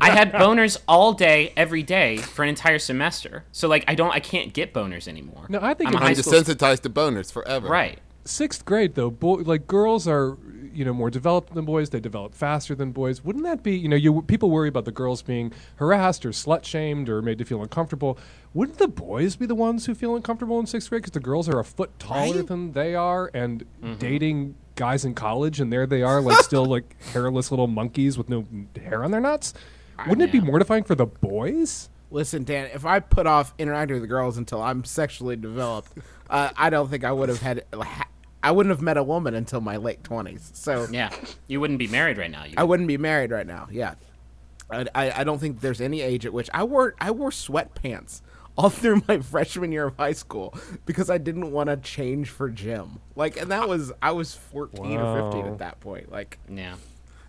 I had boners all day, every day for an entire semester. So like, I don't, I can't get boners anymore. No, I think I'm a it- high I'm school desensitized to boners forever. right. Sixth grade, though, boy, like girls are you know more developed than boys. They develop faster than boys. Wouldn't that be you know you people worry about the girls being harassed or slut shamed or made to feel uncomfortable. Wouldn't the boys be the ones who feel uncomfortable in sixth grade because the girls are a foot taller Right? than they are and Mm-hmm. dating guys in college and there they are like still like hairless little monkeys with no hair on their nuts? Wouldn't it be mortifying for the boys? Listen, Dan, if I put off interacting with the girls until I'm sexually developed, uh, I don't think I would have had. I wouldn't have met a woman until my late twenties. So Yeah, you wouldn't be married right now. I wouldn't be married right now. Yeah, I, I, I don't think there's any age at which I wore I wore sweatpants all through my freshman year of high school because I didn't want to change for gym. Like, and that was I was 14 or 15 at that point. Like, yeah.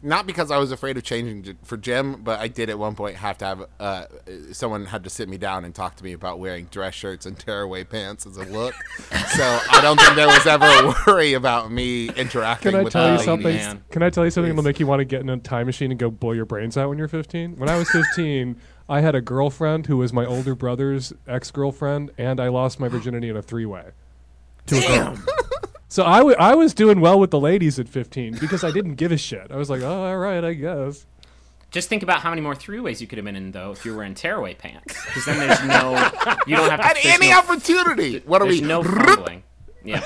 Not because I was afraid of changing for gym, but I did at one point have to have uh, someone had to sit me down and talk to me about wearing dress shirts and tearaway pants as a look. so I don't think there was ever a worry about me interacting Can I with tell you something? man. Can I tell you something that'll make you want to get in a time machine and go blow your brains out when you're 15? When I was 15, I had a girlfriend who was my older brother's ex girlfriend, and I lost my virginity in a three way. To a girl. So I, w- I was doing well with the ladies at 15 because I didn't give a shit. I was like, oh, all right, I guess. Just think about how many more three ways you could have been in though if you were wearing tearaway pants. Because then there's no, you don't have to. At there's any no, opportunity. What are There's we? no fumbling. Yeah.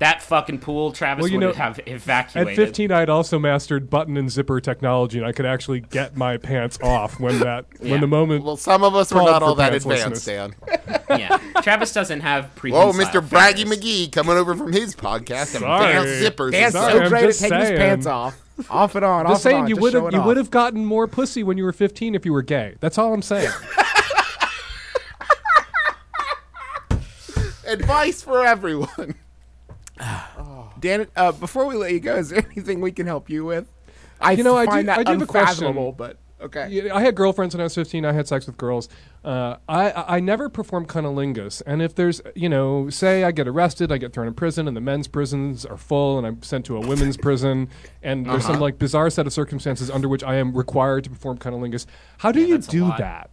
That fucking pool, Travis Well, you would know, have At 15, I'd also mastered button and zipper technology, and I could actually get my pants off when that Yeah. when the moment. well, some of us were not all that advanced, Dan. yeah. Travis doesn't have pre. Whoa, Mr. Braggy McGee coming over from his podcast. and Sorry. zippers. Dan's so I'm great at just taking his pants off, off and on, just off saying, and on. you would have you would have gotten more pussy when you were 15 if you were gay. That's all I'm saying. Advice for everyone. Dan, uh, before we let you go, is there anything we can help you with? I You know, I do- find that I do have a question. unfathomable, but okay. Yeah, I had girlfriends when I was 15. I had sex with girls. Uh, I I I never performed cunnilingus. And if there's, you know, say I get arrested, I get thrown in prison, and the men's prisons are full, and I'm sent to a women's prison, and there's Uh-huh. some like bizarre set of circumstances under which I am required to perform cunnilingus. How do you do that?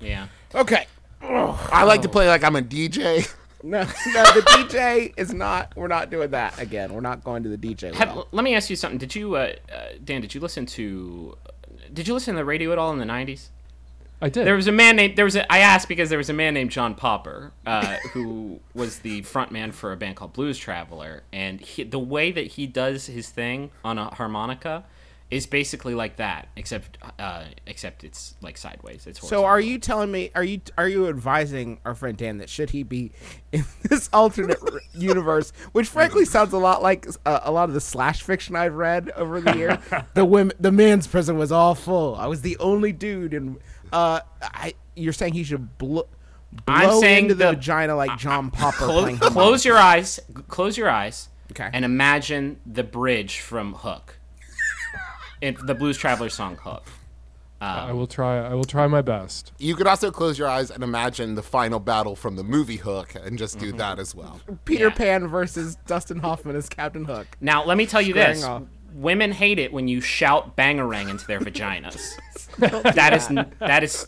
Yeah. Okay. I like to play like I'm a DJ. No, no, the DJ is not. We're not doing that again. We're not going to the DJ. Have, well. let me ask you something. Did you, uh, uh, Dan? Did you listen to? Did you listen to the radio at all in the '90s? I did. There was a man named. There was a. I asked because there was a man named John Popper, uh, who was the front man for a band called Blues Traveler, and he, the way that he does his thing on a harmonica is basically like that, except uh, except it's like sideways. It's So, are you telling me? Are you are you advising our friend Dan that should he be in this alternate universe, which frankly sounds a lot like uh, a lot of the slash fiction I've read over the year? the women, the men's prison was all full. I was the only dude, and uh, I. You're saying he should blo- blow I'm saying into the, the- vagina like John Popper Close, close your eyes. Close your eyes. Okay. And imagine the bridge from Hook. In the Blues Traveler song Hook. I will try. I will try my best. You could also close your eyes and imagine the final battle from the movie Hook and just do mm-hmm. that as well. Peter Yeah. Pan versus Dustin Hoffman as Captain Hook. Now, let me tell you Squaring this: off. women hate it when you shout bangarang into their vaginas. that is that is.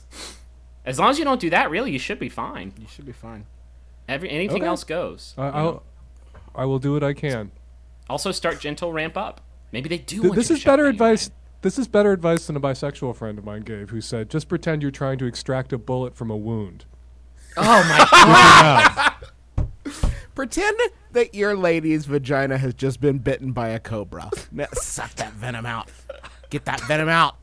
As long as you don't do that, really, you should be fine. You should be fine. Every anything Okay. else goes. I, I'll. I will do what I can. Also, start gentle, ramp up. Maybe they do. Th- want this you is shout better bangarang. advice. This is better advice than a bisexual friend of mine gave, who said, "Just pretend you're trying to extract a bullet from a wound." Oh my god! Pretend that your lady's vagina has just been bitten by a cobra. Now, suck that venom out. Get that venom out.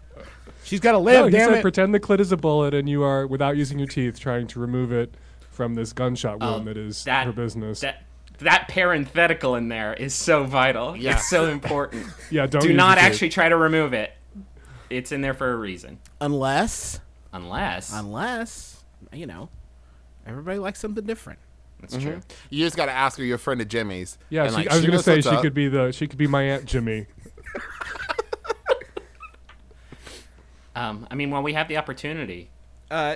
She's got to live, No, he damn said, it. pretend the clit is a bullet, and you are, without using your teeth, trying to remove it from this gunshot wound oh, that is Oh, that- her business. That that parenthetical in there is so vital. Yeah. It's so important. yeah, don't do use not your teeth. actually try to remove it. It's in there for a reason. unless, Unless unless, you know, everybody likes something different. that's true. You just got to ask her your friend of Jimmy's. Yeah, she, like, I was gonna say she up. could be the she could be my aunt Jimmy. Um, I mean, when we have the opportunity, Uh,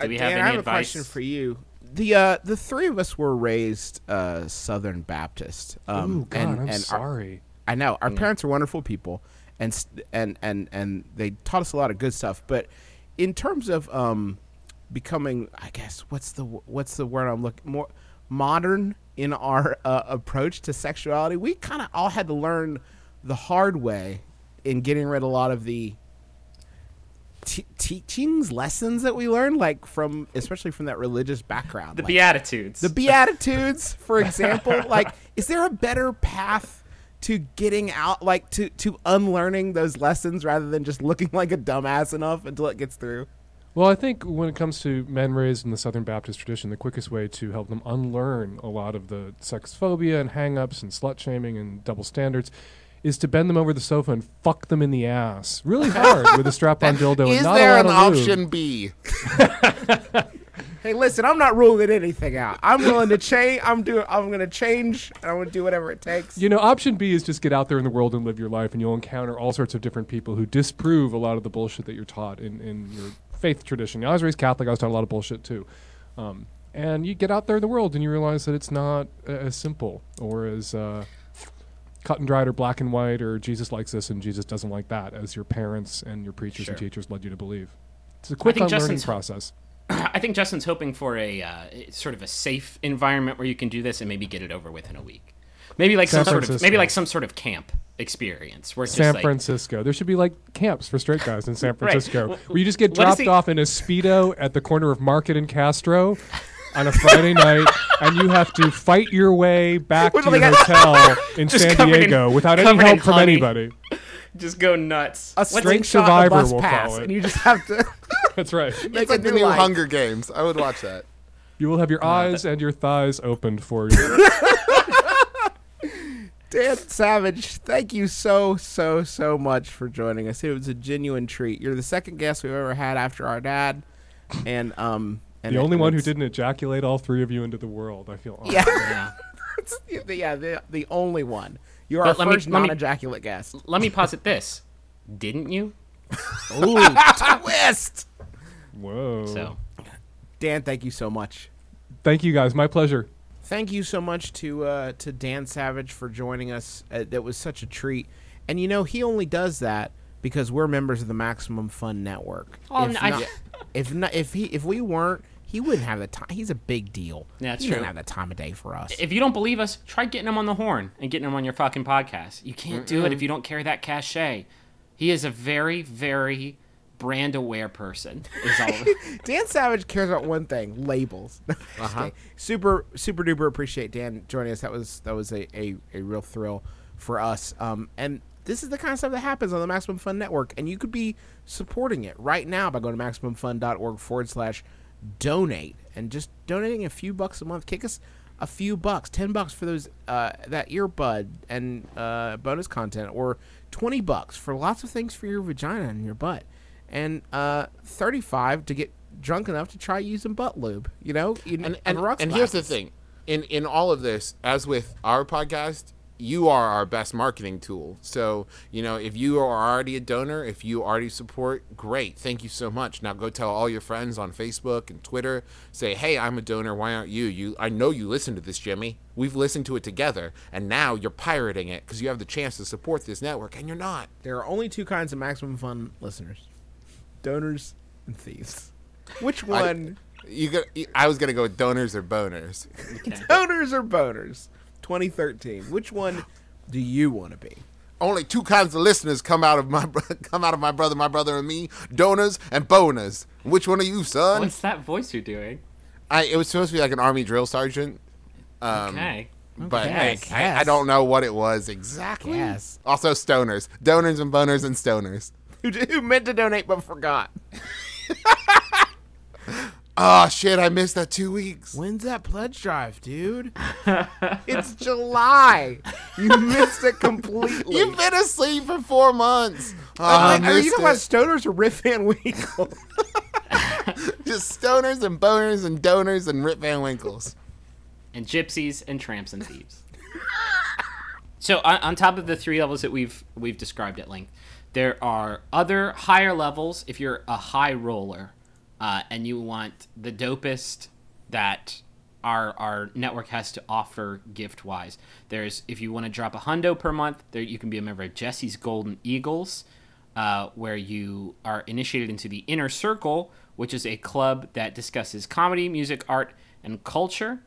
Do we Dan, have I any have advice? a question for you. The uh, the three of us were raised uh, Southern Baptist. Um, Ooh, God, and, I'm and our- sorry. I know our parents are wonderful people, and and and and they taught us a lot of good stuff. But in terms of um, becoming, I guess what's the what's the word I'm looking more modern in our uh, approach to sexuality, we kind of all had to learn the hard way in getting rid of a lot of the te- teachings, lessons that we learn, like from especially from that religious background. The like, Beatitudes. the Beatitudes, for example. like, is there a better path to getting out, like to to unlearning those lessons rather than just looking like a dumbass enough until it gets through? Well, I think when it comes to men raised in the Southern Baptist tradition, the quickest way to help them unlearn a lot of the sex phobia and hang ups and slut shaming and double standards is to bend them over the sofa and fuck them in the ass really hard with a strap on dildo Is and not there a an lot of lube. option B? Hey, listen, I'm not ruling anything out. I'm willing to change. I'm doing. I'm gonna change. and I'm gonna do whatever it takes. You know, option B is just get out there in the world and live your life, and you'll encounter all sorts of different people who disprove a lot of the bullshit that you're taught in, in your faith tradition. I was raised Catholic, I was taught a lot of bullshit too. Um, and you get out there in the world and you realize that it's not uh, as simple or as uh, cut and dried or black and white or Jesus likes this and Jesus doesn't like that as your parents and your preachers and teachers led you to believe. It's a quick unlearning Justin's- process. I think Justin's hoping for a uh, sort of a safe environment where you can do this and maybe get it over with in a week. Maybe like San some sort of maybe like some sort of camp experience where San like, Francisco. There should be like camps for straight guys in San Francisco Well, where you just get dropped the- off in a speedo at the corner of Market and Castro on a Friday night, and you have to fight your way back to With your like a- hotel in Just San covered in- Diego without any covered in help from honey. anybody. just go nuts. A What's- strength Strength shot, a Survivor, bus we'll pass, call it. and you just have to That's right. make It's like the new new life. Hunger Games. I would watch that. You will have your eyes and your thighs opened for you. Dan Savage, thank you so, so, so much for joining us. It was a genuine treat. You're the second guest we've ever had after our dad, and um, and the only one who didn't ejaculate all three of you into the world. I feel honored. Yeah, yeah. it's- yeah, the, the only one. You're But our let first me- non-ejaculate guest. Let me posit this: didn't you? Ooh, twist! Whoa. So Dan, thank you so much. Thank you guys. My pleasure. Thank you so much to uh, to Dan Savage for joining us. Uh, that was such a treat. And you know, he only does that because we're members of the Maximum Fun Network. Oh, if no, I- if not, if he if we weren't, he wouldn't have the time. He's a big deal. Yeah, that's he true. wouldn't have the time of day for us. if you don't believe us, try getting him on the horn and getting him on your fucking podcast. You can't do it if you don't carry that cachet. He is a very, very brand aware person. Is all. Dan Savage cares about one thing: labels. Uh-huh. Okay. Super, super duper appreciate Dan joining us. That was that was a, a, a real thrill for us. Um, and this is the kind of stuff that happens on the Maximum Fun Network, and you could be supporting it right now by going to maximumfun.org forward slash donate and just donating a few bucks a month. Kick us a few bucks, ten bucks for those uh, that earbud and uh, bonus content, or twenty bucks for lots of things for your vagina and your butt, and uh, thirty-five to get drunk enough to try using butt lube. You know, you, and and, rock and here's the thing in in all of this as with our podcast you are our best marketing tool. So you know if you are already a donor if you already support great. Thank you so much. Now go tell all your friends on facebook and twitter say hey i'm a donor. Why aren't you? You i know you listen to this jimmy. We've listened to it together and now you're pirating it because you have the chance to support this network and you're not. There are only two kinds of Maximum Fun listeners: donors and thieves. Which one? you got i was gonna go with donors or boners. Donors or boners? 2013. Which one do you want to be? only two kinds of listeners come out of my bro- come out of my brother, my brother, and me: donors and boners. Which one are you, son? What's that voice you're doing? I, it was supposed to be like an army drill sergeant, um, Okay. but Okay, I, I I, don't know what it was exactly. Yes. Also, stoners, donors and boners and stoners. Who, who meant to donate but forgot? Oh shit! I missed that two weeks. When's that pledge drive, dude? it's July. You missed it completely. You've been asleep for four months. Oh, Are I ah, you- are you missed talking about stoners or Riff Van Winkle? Just stoners and boners and donors and Rip Van Winkles. and gypsies and tramps and thieves. so on, on top of the three levels that we've we've described at length, there are other higher levels. If you're a high roller uh, and you want the dopest that our our network has to offer gift wise, there's if you want to drop a hundo per month, there you can be a member of Jesse's Golden Eagles. Uh, where you are initiated into the Inner Circle, which is a club that discusses comedy, music, art, and culture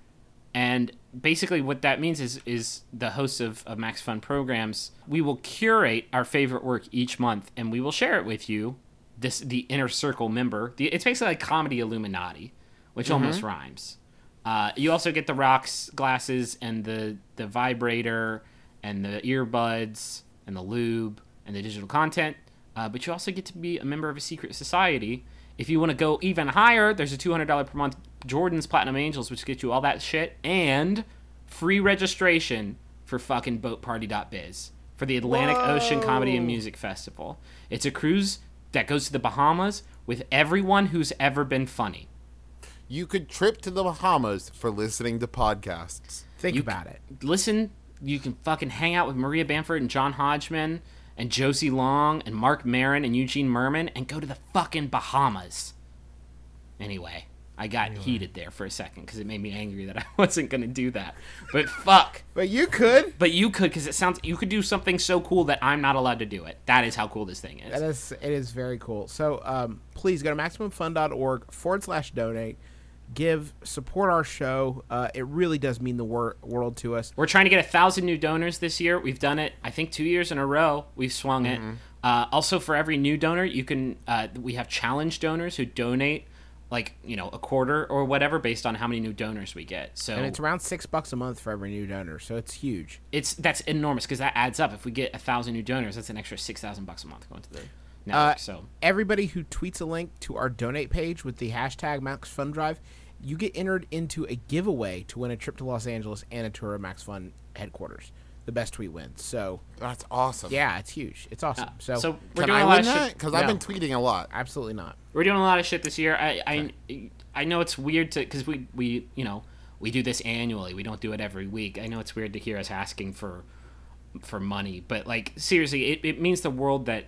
And basically, what that means is is the hosts of, of Max Fun programs. We will curate our favorite work each month, and we will share it with you. This the inner circle member. The, it's basically like comedy Illuminati, which almost rhymes. Uh, you also get the rocks glasses and the the vibrator and the earbuds and the lube and the digital content. Uh, but you also get to be a member of a secret society. If you want to go even higher, there's a $200 per month Jordan's Platinum Angels, which gets you all that shit and free registration for fucking boatparty.biz for the Atlantic Ocean Comedy and Music Festival. It's a cruise that goes to the Bahamas with everyone who's ever been funny. You could trip to the Bahamas for listening to podcasts. Think You about it. listen, you can fucking hang out with Maria Bamford and John Hodgman and Josie Long and Marc Maron and Eugene Mirman and go to the fucking Bahamas. Anyway, I got heated there for a second because it made me angry that I wasn't going to do that. But fuck. But you could. But you could because it sounds you could do something so cool that I'm not allowed to do it. That is how cool this thing is. That is. is it is very cool. So um, please go to maximumfun.org forward slash donate. Give support our show. Uh, it really does mean the wor- world to us. We're trying to get a thousand new donors this year. We've done it, I think, two years in a row. We've swung it. Uh, also, for every new donor, you can. Uh, we have challenge donors who donate, like you know, a quarter or whatever, based on how many new donors we get. So And it's around six bucks a month for every new donor, so it's huge. it's that's enormous because that adds up. If we get a thousand new donors, that's an extra six thousand bucks a month going to the network. Uh, so Everybody who tweets a link to our donate page with the hashtag Max Fun Drive, you get entered into a giveaway to win a trip to Los Angeles and a tour of Max Fun headquarters. The best tweet wins. So That's awesome. yeah, it's huge. It's awesome. Uh, so, so we're Can doing I a lot win of that? shit. Because I've been tweeting a lot. absolutely not. We're doing a lot of shit this year. I I, I know it's weird to because we we you know we do this annually. We don't do it every week. I know it's weird to hear us asking for for money, but like seriously, it, it means the world that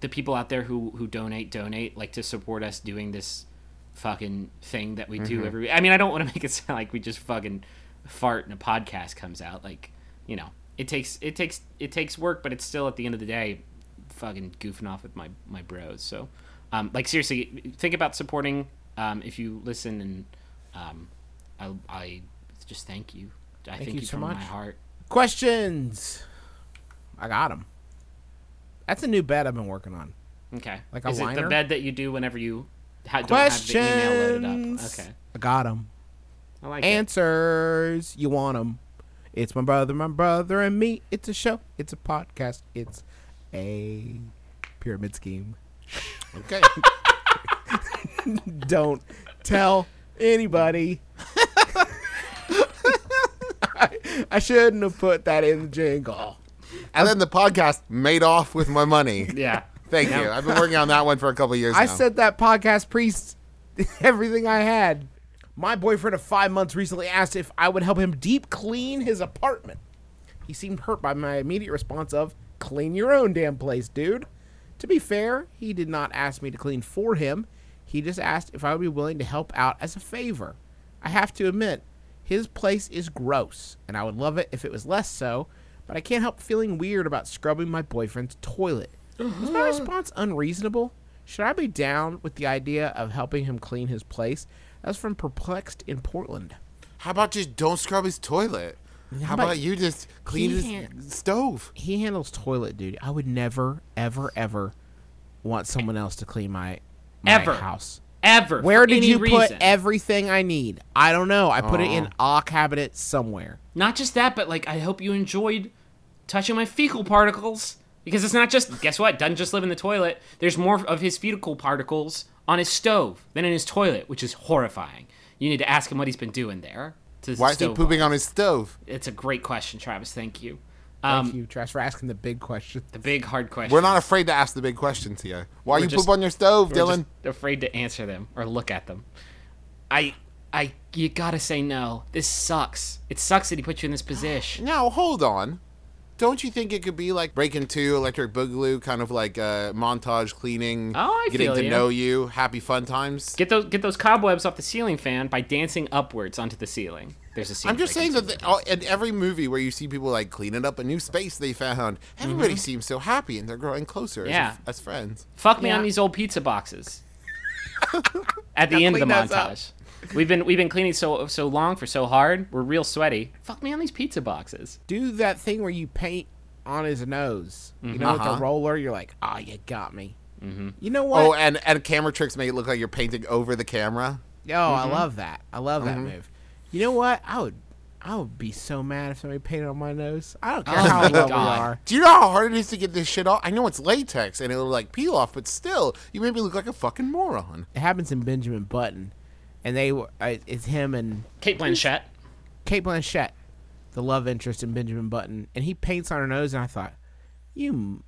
the people out there who who donate donate like to support us doing this fucking thing that we do mm-hmm. every week. I mean, I don't want to make it sound like we just fucking fart and a podcast comes out. Like you know, it takes it takes it takes work, but it's still at the end of the day fucking goofing off with my my bros. So, um, like seriously, think about supporting um, if you listen, and um, I I just thank you. I thank you you, so from much. my heart. Questions. I got them. That's a new bed I've been working on. Okay, Like a is it liner? the bed that you do whenever you ha- don't have the email loaded up? Okay, I got them. I like it. Answers. You want them. It's my brother, my brother, and me. It's a show. It's a podcast. It's a pyramid scheme. Okay. Don't tell anybody. I, I shouldn't have put that in the jingle. and then the podcast made off with my money. Yeah. Thank you. I've been working on that one for a couple of years I now. said that podcast priest everything I had. My boyfriend of five months recently asked if I would help him deep clean his apartment. He seemed hurt by my immediate response of, clean your own damn place, dude. To be fair, he did not ask me to clean for him. He just asked if I would be willing to help out as a favor. I have to admit, his place is gross, and I would love it if it was less so, but I can't help feeling weird about scrubbing my boyfriend's toilet. Is my response unreasonable? Should I be down with the idea of helping him clean his place? That's from Perplexed in Portland. How about just don't scrub his toilet? How about- about you just clean his can't- stove? He handles toilet duty. I would never, ever, ever want someone else to clean my, my Ever. house. Ever. Where for did any you put everything I need? I don't know. I put it in Oh. a cabinet somewhere. Not just that, but like I hope you enjoyed touching my fecal particles because it's not just guess what doesn't just live in the toilet. There's more of his fecal particles on his stove than in his toilet, which is horrifying. You need to ask him what he's been doing there. To Why is he pooping bar. on his stove? It's a great question, Travis. Thank you. Thank Um, you, Trash, for asking the big question. the big hard question. We're not afraid to ask the big questions here. Why We're you just- poop on your stove, We're Dylan? just afraid to answer them or look at them. I, I, you gotta say no. This sucks. It sucks that he put you in this position. Now, hold on. Don't you think it could be like Breaking Two, Electric Boogaloo, kind of like uh, montage cleaning, Oh, I getting feel to you. know you, happy fun times? Get those get those cobwebs off the ceiling fan by dancing upwards onto the ceiling. There's a scene. I'm just saying that the, all, in every movie where you see people like cleaning up a new space they found, everybody seems so happy and they're growing closer Mm-hmm. Yeah. as, as friends. Fuck me Yeah. on these old pizza boxes. At the end of the montage. up. Montage. We've been we've been cleaning so so long for so hard. We're real sweaty. Fuck me on these pizza boxes. Do that thing where you paint on his nose. You know, with Uh-huh. the roller. You're like, ah, you got me. Mm-hmm. You know what? Oh, and and camera tricks make it look like you're painting over the camera. Yo, I love that. I love that move. You know what? I would, I would be so mad if somebody painted on my nose. I don't care Oh how my well we are. Do you know how hard it is to get this shit off? I know it's latex and it'll like peel off, but still, you made me look like a fucking moron. It happens in Benjamin Button, and they were- uh, it's him and Cate Blanchett. Cate Blanchett, the love interest in Benjamin Button, and he paints on her nose, and I thought, you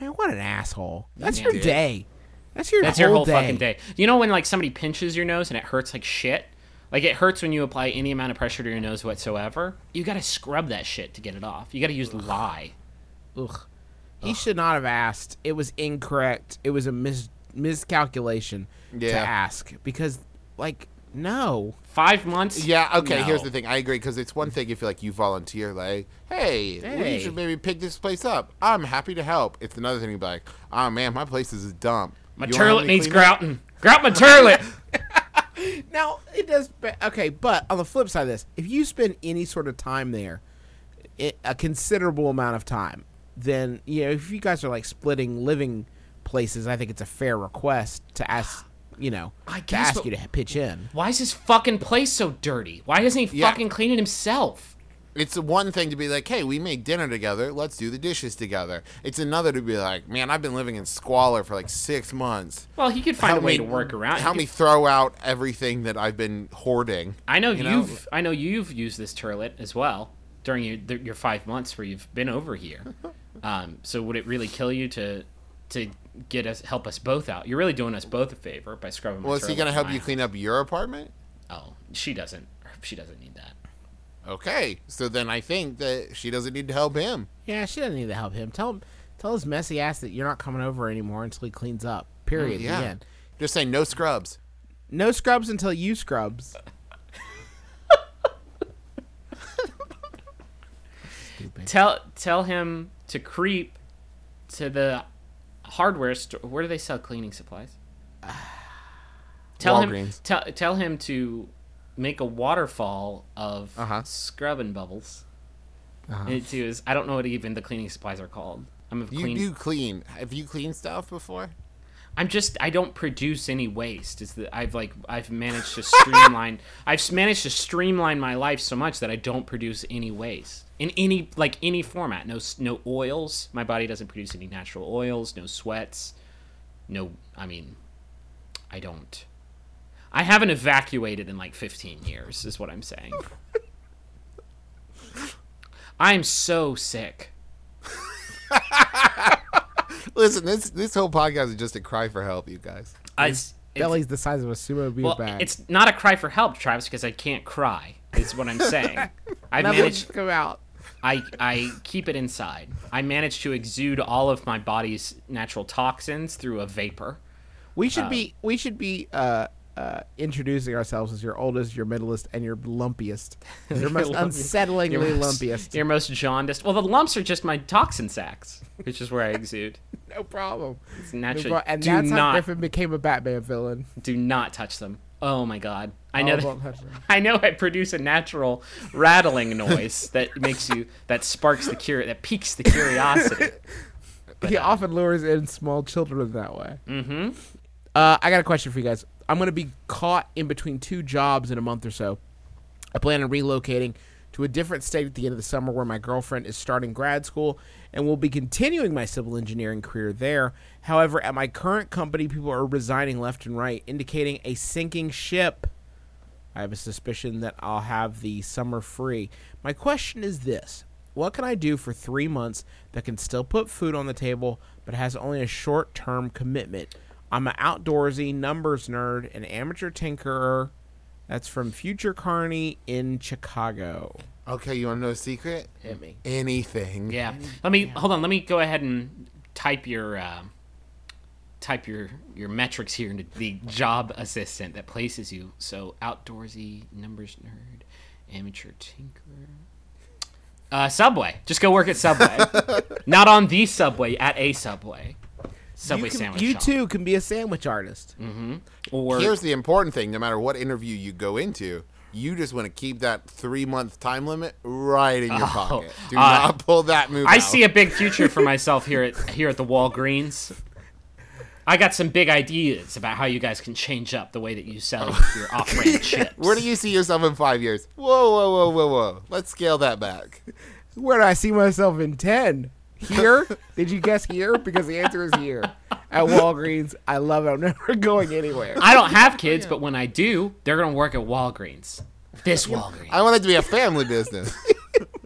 man, what an asshole. That's your did. day. That's your That's whole your whole day. fucking day. You know when like somebody pinches your nose and it hurts like shit? Like it hurts when you apply any amount of pressure to your nose whatsoever. You gotta scrub that shit to get it off. You gotta use lye. Ugh. He should not have asked. It was incorrect. It was a mis- miscalculation to ask because, like, no. Five months? Yeah, okay, here's the thing. I agree because it's one thing if like you volunteer, like, hey, Hey. we should maybe pick this place up. I'm happy to help. It's another thing to be like, oh man, my place is a dump. My You wanna turlet needs grouting. Grout my turlet. Now it does. But, okay, but on the flip side of this, if you spend any sort of time there, a considerable amount of time, then you know if you guys are like splitting living places, I think it's a fair request to ask. You know, I to guess, ask you to pitch in. Why is his fucking place so dirty? Why doesn't he Yeah. fucking clean it himself? It's the one thing to be like, hey, we make dinner together. Let's do the dishes together. It's another to be like, man, I've been living in squalor for like six months. Well, he could find Help a way me- to work around. Help He me could- throw out everything that I've been hoarding. I know you know? you've. I know you've used this turlet as well during your your five months where you've been over here. Um, so would it really kill you to to get us help us both out? You're really doing us both a favor by scrubbing. my Well, is he gonna help you house. clean up your apartment? Oh, she doesn't. She doesn't need that. Okay, so then I think that she doesn't need to help him. Yeah, she doesn't need to help him. Tell him, tell his messy ass that you're not coming over anymore until he cleans up. Period. yeah. The end. Just saying, no scrubs. No scrubs until you scrubs. Tell tell him to creep to the hardware store. Where do they sell cleaning supplies? Tell him Walgreens. tell tell him to make a waterfall of Uh-huh. scrubbing bubbles. Into his I don't know what even the cleaning supplies are called. I'm a You clean. do clean. Have you cleaned stuff before? I'm just I don't produce any waste. Is that I've like I've managed to streamline I've managed to streamline my life so much that I don't produce any waste in any like any format. No no oils. My body doesn't produce any natural oils. No sweats. No, I mean, I don't. I haven't evacuated in like 15 years. Is what I'm saying. I'm so sick. Listen, this this whole podcast is just a cry for help, you guys. I, it's- Belly's the size of a sumo beer Well, bag. it's not a cry for help, Travis, because I can't cry. Is what I'm saying. I Nothing managed. to come out. I I keep it inside. I manage to exude all of my body's natural toxins through a vapor. We Uh, should be we should be uh, uh, introducing ourselves as your oldest, your middleest, and your lumpiest. Your most unsettlingly Your most- lumpiest. Your most jaundiced. Well, the lumps are just my toxin sacs, which is where I exude. No problem. It's No naturally. pro- and do that's how Griffin became a Batman villain. do not touch them. Oh my god! I know. That- don't touch them. I know I produce a natural rattling noise that makes you that sparks the cur that piques the curiosity. he often lures in small children that way. Mm-hmm. Uh, I got a question for you guys. I'm going to be caught in between two jobs in a month or so. I plan on relocating to a different state at the end of the summer where my girlfriend is starting grad school and will be continuing my civil engineering career there. However, at my current company, people are resigning left and right, indicating a sinking ship. I have a suspicion that I'll have the summer free. My question is this What can I do for three months that can still put food on the table but has only a short term commitment? I'm an outdoorsy, numbers nerd, an amateur tinkerer. That's from Future Carney in Chicago. Okay, you want to know a secret? Hit me. Anything. Yeah. Let me hold on. Let me go ahead and type your uh, type your your metrics here into the job assistant that places you. So outdoorsy, numbers nerd, amateur tinkerer. Uh, Subway. Just go work at Subway. Not on the Subway, at a Subway. Subway you can- sandwich You shop. too can be a sandwich artist. Or Here's the important thing: no matter what interview you go into, you just want to keep that three month time limit right in your pocket. Do uh, not pull that move. I out. see a big future for myself here at here at the Walgreens. I got some big ideas about how you guys can change up the way that you sell your off-brand chips. Where do you see yourself in five years? Whoa, whoa, whoa, whoa, whoa! Let's scale that back. Where do I see myself in 10? Here? Did you guess here? Because the answer is here. At Walgreens. I love it. I'm never going anywhere. I don't have kids, but when I do, they're gonna work at Walgreens. This Walgreens. I want it to be a family business.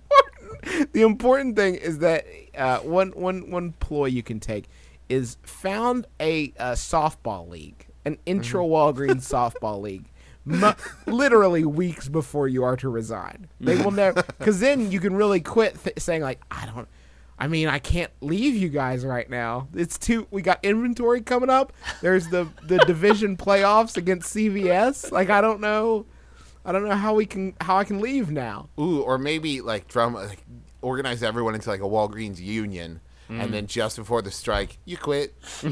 the important thing is that uh, one, one, one ploy you can take is found a, uh softball league, an intro Walgreens softball league. Mu- literally weeks before you are to resign, they will never. Because then you can really quit th- saying like, I don't. I mean, I can't leave you guys right now. It's too. We got inventory coming up. There's the the division playoffs against CVS. Like I don't know. I don't know how we can how I can leave now. Ooh, or maybe like drum, like organize everyone into like a Walgreens union, and then mm. just before the strike, you quit.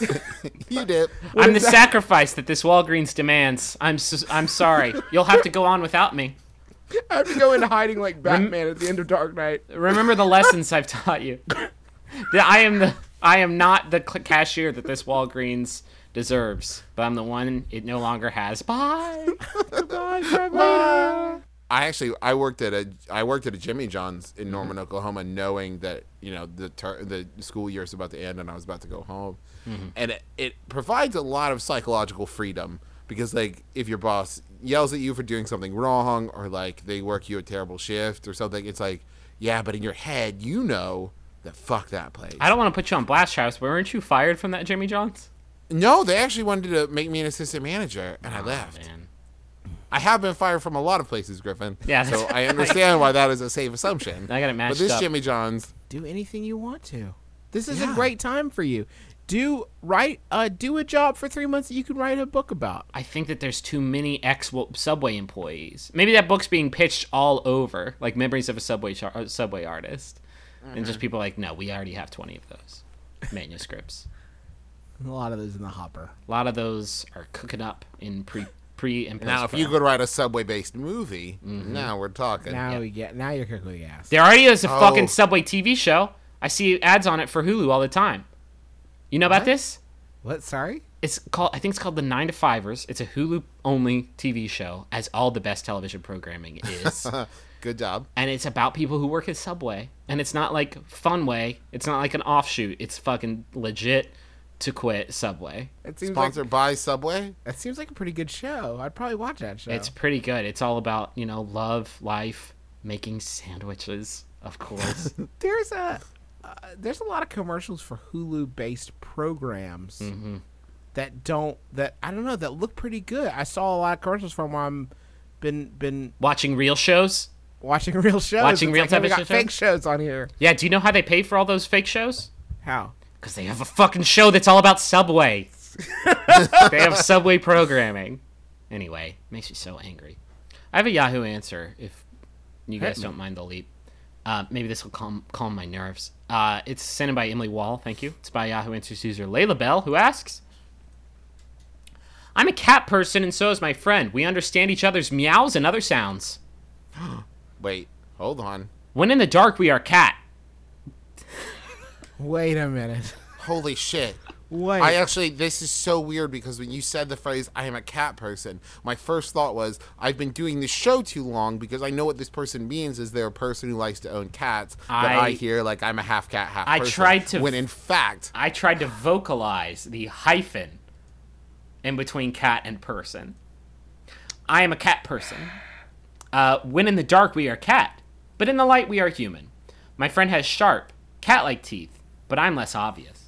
you dip. I'm the sacrifice that this Walgreens demands. I'm so, I'm sorry. You'll have to go on without me. I have to go into hiding like Batman at the end of Dark Knight. Remember the lessons I've taught you. That I am the I am not the cl- cashier that this Walgreens deserves, but I'm the one it no longer has. Bye. Bye. I actually I worked at a I worked at a Jimmy John's in mm-hmm. Norman, Oklahoma, knowing that you know the ter- the school year is about to end and I was about to go home, mm-hmm. and it, it provides a lot of psychological freedom because like if your boss yells at you for doing something wrong or like they work you a terrible shift or something, it's like yeah, but in your head you know that fuck that place. I don't want to put you on blast, Travis, but weren't you fired from that Jimmy John's? no, they actually wanted to make me an assistant manager and I ah, left. Man. I have been fired from a lot of places, Griffin. Yeah, so I understand why that is a safe assumption. I got it matched But this up. Jimmy John's Do anything you want to. This is Yeah. a great time for you. Do write uh do a job for three months that you can write a book about. I think that there's too many ex Subway employees. Maybe that book's being pitched all over, like Memories of a Subway char- Subway Artist, and just people like, no, we already have 20 of those manuscripts. A lot of those in the hopper. A lot of those are cooking up in pre pre and post. Now, if you could write a subway-based movie, now we're talking. Now we get now you're cooking gas. there already is a Oh. fucking Subway TV show. I see ads on it for Hulu all the time. You know about this? What? Sorry. It's called. I think it's called the Nine to Fivers. It's a Hulu only TV show, as all the best television programming is. Good job. and it's about people who work at Subway. And it's not like fun way. It's not like an offshoot. It's fucking legit to quit Subway. It seems Sponsored like by Subway. that seems like a pretty good show. I'd probably watch that show. It's pretty good. It's all about you know love, life, making sandwiches, of course. there's a uh, there's a lot of commercials for Hulu based programs Mm-hmm. that don't that I don't know that look pretty good. I saw a lot of commercials from where I'm been been Watching real shows. watching real shows. Watching It's real like, hey, we got fake shows on here. Yeah. Do you know how they pay for all those fake shows? How? Because they have a fucking show that's all about Subway. they have Subway programming. Anyway, makes me so angry. I have a Yahoo answer if you guys don't mind the leap. Uh, maybe this will calm calm my nerves. Uh, it's sent in by Emily Wall. Thank you. It's by Yahoo Answers user Layla Bell, who asks. I'm a cat person, and so is my friend. We understand each other's meows and other sounds. Wait, hold on. When in the dark, we are cat. Wait a minute. Holy shit. Wait. I actually, this is so weird because when you said the phrase, I am a cat person, my first thought was, I've been doing this show too long because I know what this person means is they're a person who likes to own cats. But I, I- hear, like, I'm a half cat, half I person. tried to- When in fact, I tried to vocalize the hyphen in between cat and person. I am a cat person. Uh, when in the dark, we are cat, but in the light, we are human. My friend has sharp, cat like teeth, but I'm less obvious.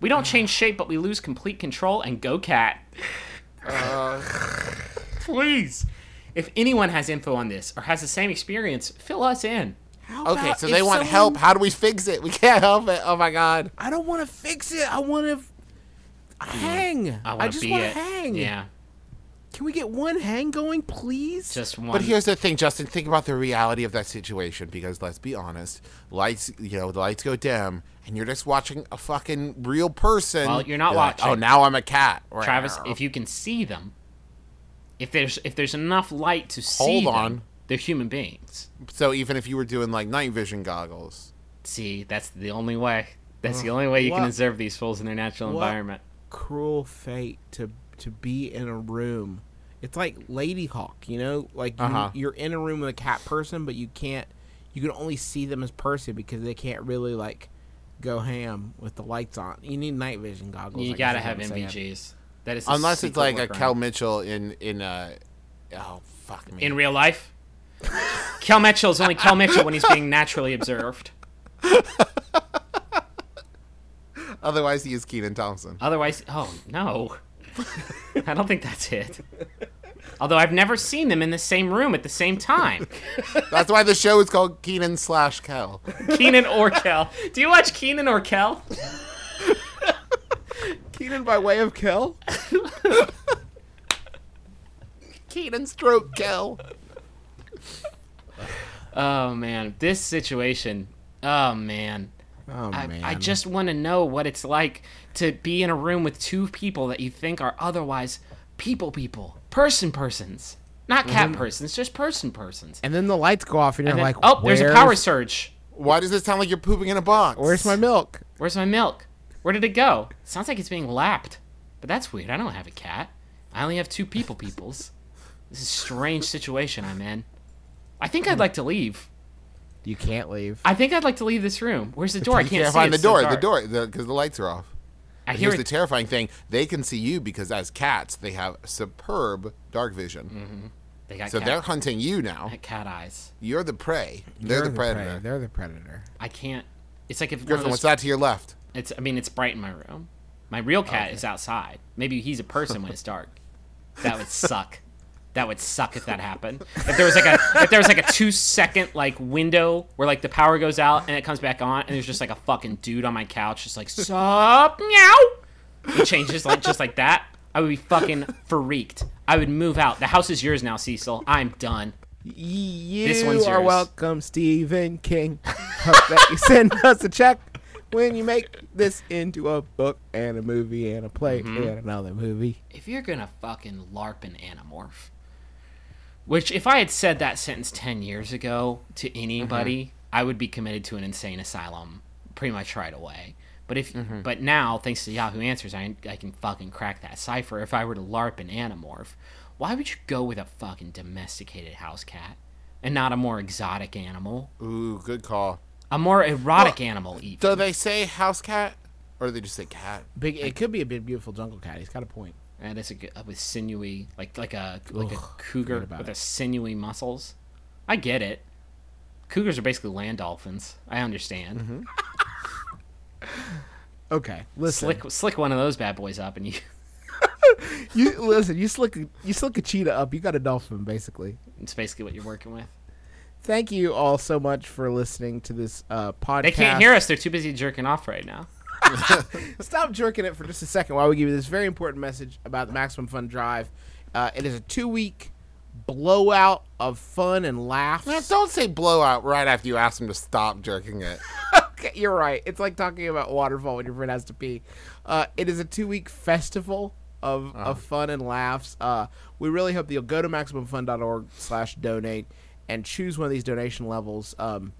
We don't change shape, but we lose complete control and go cat. Please. If anyone has info on this or has the same experience, fill us in. How okay, so they want someone- help. How do we fix it? We can't help it. Oh my god. I don't want to fix it. I want to hang. I I, want to just be want to it. hang. Yeah. Can we get one hang going, please? Just one. But here's the thing, Justin. Think about the reality of that situation because let's be honest, lights, you know, the lights go dim, and you're just watching a fucking real person. Well, you're not like, watching. oh, now I'm a cat. Travis, if you can see them, if there's if there's enough light to see Hold them, on. they're human beings. so even if you were doing like night vision goggles, See, that's the only way. That's the only way you can observe these fools in their natural what- environment. Cruel fate to to be in a room. It's like Ladyhawke, you know, like you, Uh-huh. you're in a room with a cat person, but you can't. You can only see them as person because they can't really like go ham with the lights on. You need night vision goggles. You I gotta have what I'm saying. NVGs. That is unless it's like a workaround. Kel Mitchell in in uh, oh fuck me. in real life. Kel Mitchell is only Kel Mitchell when he's being naturally observed. Otherwise, he is Kenan Thompson. Otherwise, oh no, I don't think that's it. Although I've never seen them in the same room at the same time. That's why the show is called Kenan slash Kel. Kenan or Kel. Do you watch Kenan or Kel? Kenan by way of Kel. Kenan stroke Kel. Oh man, this situation. Oh man. Oh I, man, I just want to know what it's like to be in a room with two people that you think are otherwise people people, person persons. Not cat persons, just person persons. And then the lights go off, and you're And then, like, oh, there's a power surge. Why does it sound like you're pooping in a box? Where's my milk? Where's my milk? Where did it go? Sounds like it's being lapped. But that's weird. I don't have a cat. I only have two people peoples. This is a strange situation I'm in. I think I'd like to leave. You can't leave. I think I'd like to leave this room. Where's the door? I can't, can't see find it's the so door. the door, because the, lights are off. I And hear Here's the terrifying thing: they can see you because as cats, they have superb dark vision. Mm-hmm. They got So cat, they're hunting you now. cat eyes. You're the prey. They're You're the predator. prey. They're the predator. I can't. It's like if Griffin, those- what's that to your left? It's. I mean, it's bright in my room. My real cat is outside. Maybe he's a person when it's dark. That would suck. That would suck if that happened. If there was like a if there was like a two second like window where like the power goes out and it comes back on and there's just like a fucking dude on my couch just like sup meow. He changes like just like that. I would be fucking freaked. I would move out. The house is yours now, Cecil. I'm done. You This one's are yours. welcome, Stephen King. Hope that you send us a check when you make this into a book and a movie and a play Mm-hmm. and another movie. if you're gonna fucking LARP an Animorph, which if I had said that sentence ten years ago to anybody, mm-hmm. I would be committed to an insane asylum pretty much right away. But if mm-hmm. but now, thanks to Yahoo Answers, I I can fucking crack that cipher. If I were to LARP an Animorph, why would you go with a fucking domesticated house cat and not a more exotic animal, Ooh, good call. a more erotic animal? Even Do they say house cat, or do they just say cat? Big. It could be a big, beautiful jungle cat. He's got a point. And it's a, with sinewy, like like a like Ugh, a cougar about with it. a sinewy muscles. I get it. Cougars are basically land dolphins. I understand. Mm-hmm. Okay, listen. Slick slick one of those bad boys up, and you. You listen. You slick. You slick a cheetah up. You got a dolphin, basically. It's basically what you're working with. Thank you all so much for listening to this uh, podcast. They can't hear us. They're too busy jerking off right now. Stop jerking it for just a second while we give you this very important message about the Maximum Fun Drive. Uh, it is a two-week blowout of fun and laughs. Now, don't say blowout right after you ask them to stop jerking it. Okay, you're right. It's like talking about waterfall when your friend has to pee. Uh, it is a two week festival of, of fun and laughs. Uh, we really hope that you'll go to maximumfun.org slash donate and choose one of these donation levels. Um,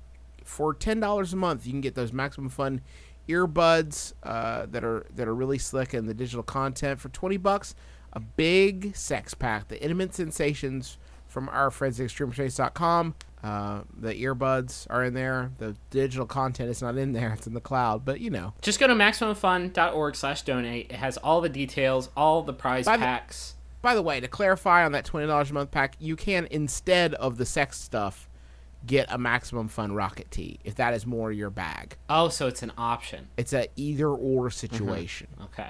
for ten dollars a month, you can get those Maximum Fun earbuds uh, that are that are really slick and the digital content. For twenty bucks, a big sex pack, the Intimate Sensations from our friends at ExtremeRestraints.com. Uh, the earbuds are in there. The digital content is not in there; it's in the cloud. But you know, Just go to maximumfun.org slash donate. It has all the details, all the prize By the- packs. By the way, to clarify on that twenty dollars a month pack, you can instead of the sex stuff, get a maximum fun rocket tee if that is more your bag. Oh, so it's an option. It's a either or situation, Okay.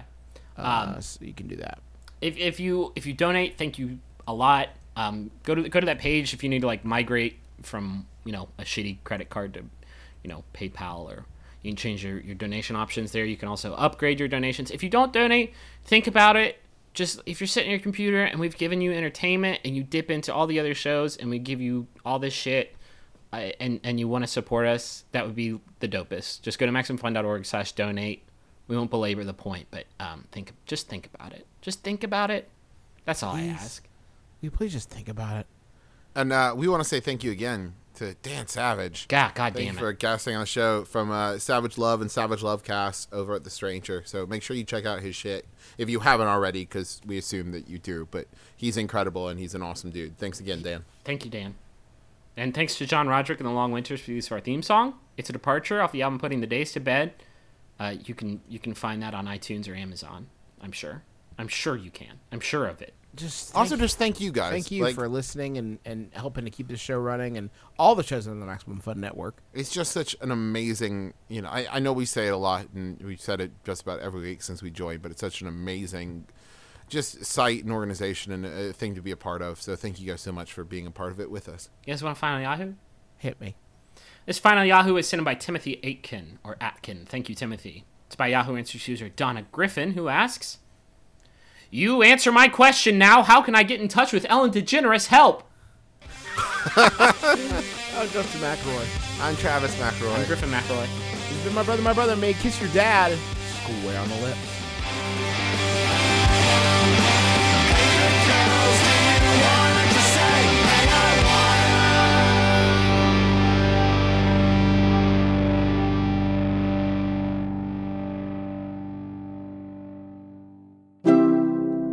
uh, so you can do that. if, if you if you donate, thank you a lot. Um, go to go to that page if you need to like migrate from you know a shitty credit card to you know PayPal or you can change your, your donation options there. You can also upgrade your donations. If you don't donate, think about it. just if you're sitting at your computer and we've given you entertainment and you dip into all the other shows and we give you all this shit and and you want to support us, that would be the dopest. Just go to maximumfun.org slash donate. We won't belabor the point, but um, think just think about it. Just think about it. That's all I ask. Will you please just think about it? And uh, we want to say thank you again to Dan Savage. God, God Thank damn you it. for guesting on the show from uh, Savage Love and Savage Love Cast over at The Stranger. So make sure you check out his shit if you haven't already, because we assume that you do. But he's incredible and he's an awesome dude. Thanks again, Dan. Thank you, Dan. And thanks to John Roderick and the Long Winters for the use of our theme song. It's a departure off the album Putting the Days to Bed. Uh, you can you can find that on iTunes or Amazon. I'm sure. I'm sure you can. I'm sure of it. Just thank Also, you- just thank you guys. thank you Like, for listening and, and helping to keep this show running and all the shows on the Maximum Fun Network. it's just such an amazing you know I, I know we say it a lot and we've said it just about every week since we joined but it's such an amazing just site and organization and a thing to be a part of so thank you guys so much for being a part of it with us You guys want to find on Yahoo? Hit me. This final Yahoo is sent in by Timothy Aitken or Atkin. Thank you, Timothy. It's by Yahoo Answers user Donna Griffin, who asks, "You answer my question now. How can I get in touch with Ellen DeGeneres? Help!" Oh, Justin McElroy. i'm travis mcelroy I'm Griffin McElroy. He's been my brother. My brother may kiss your dad. Square on the lips.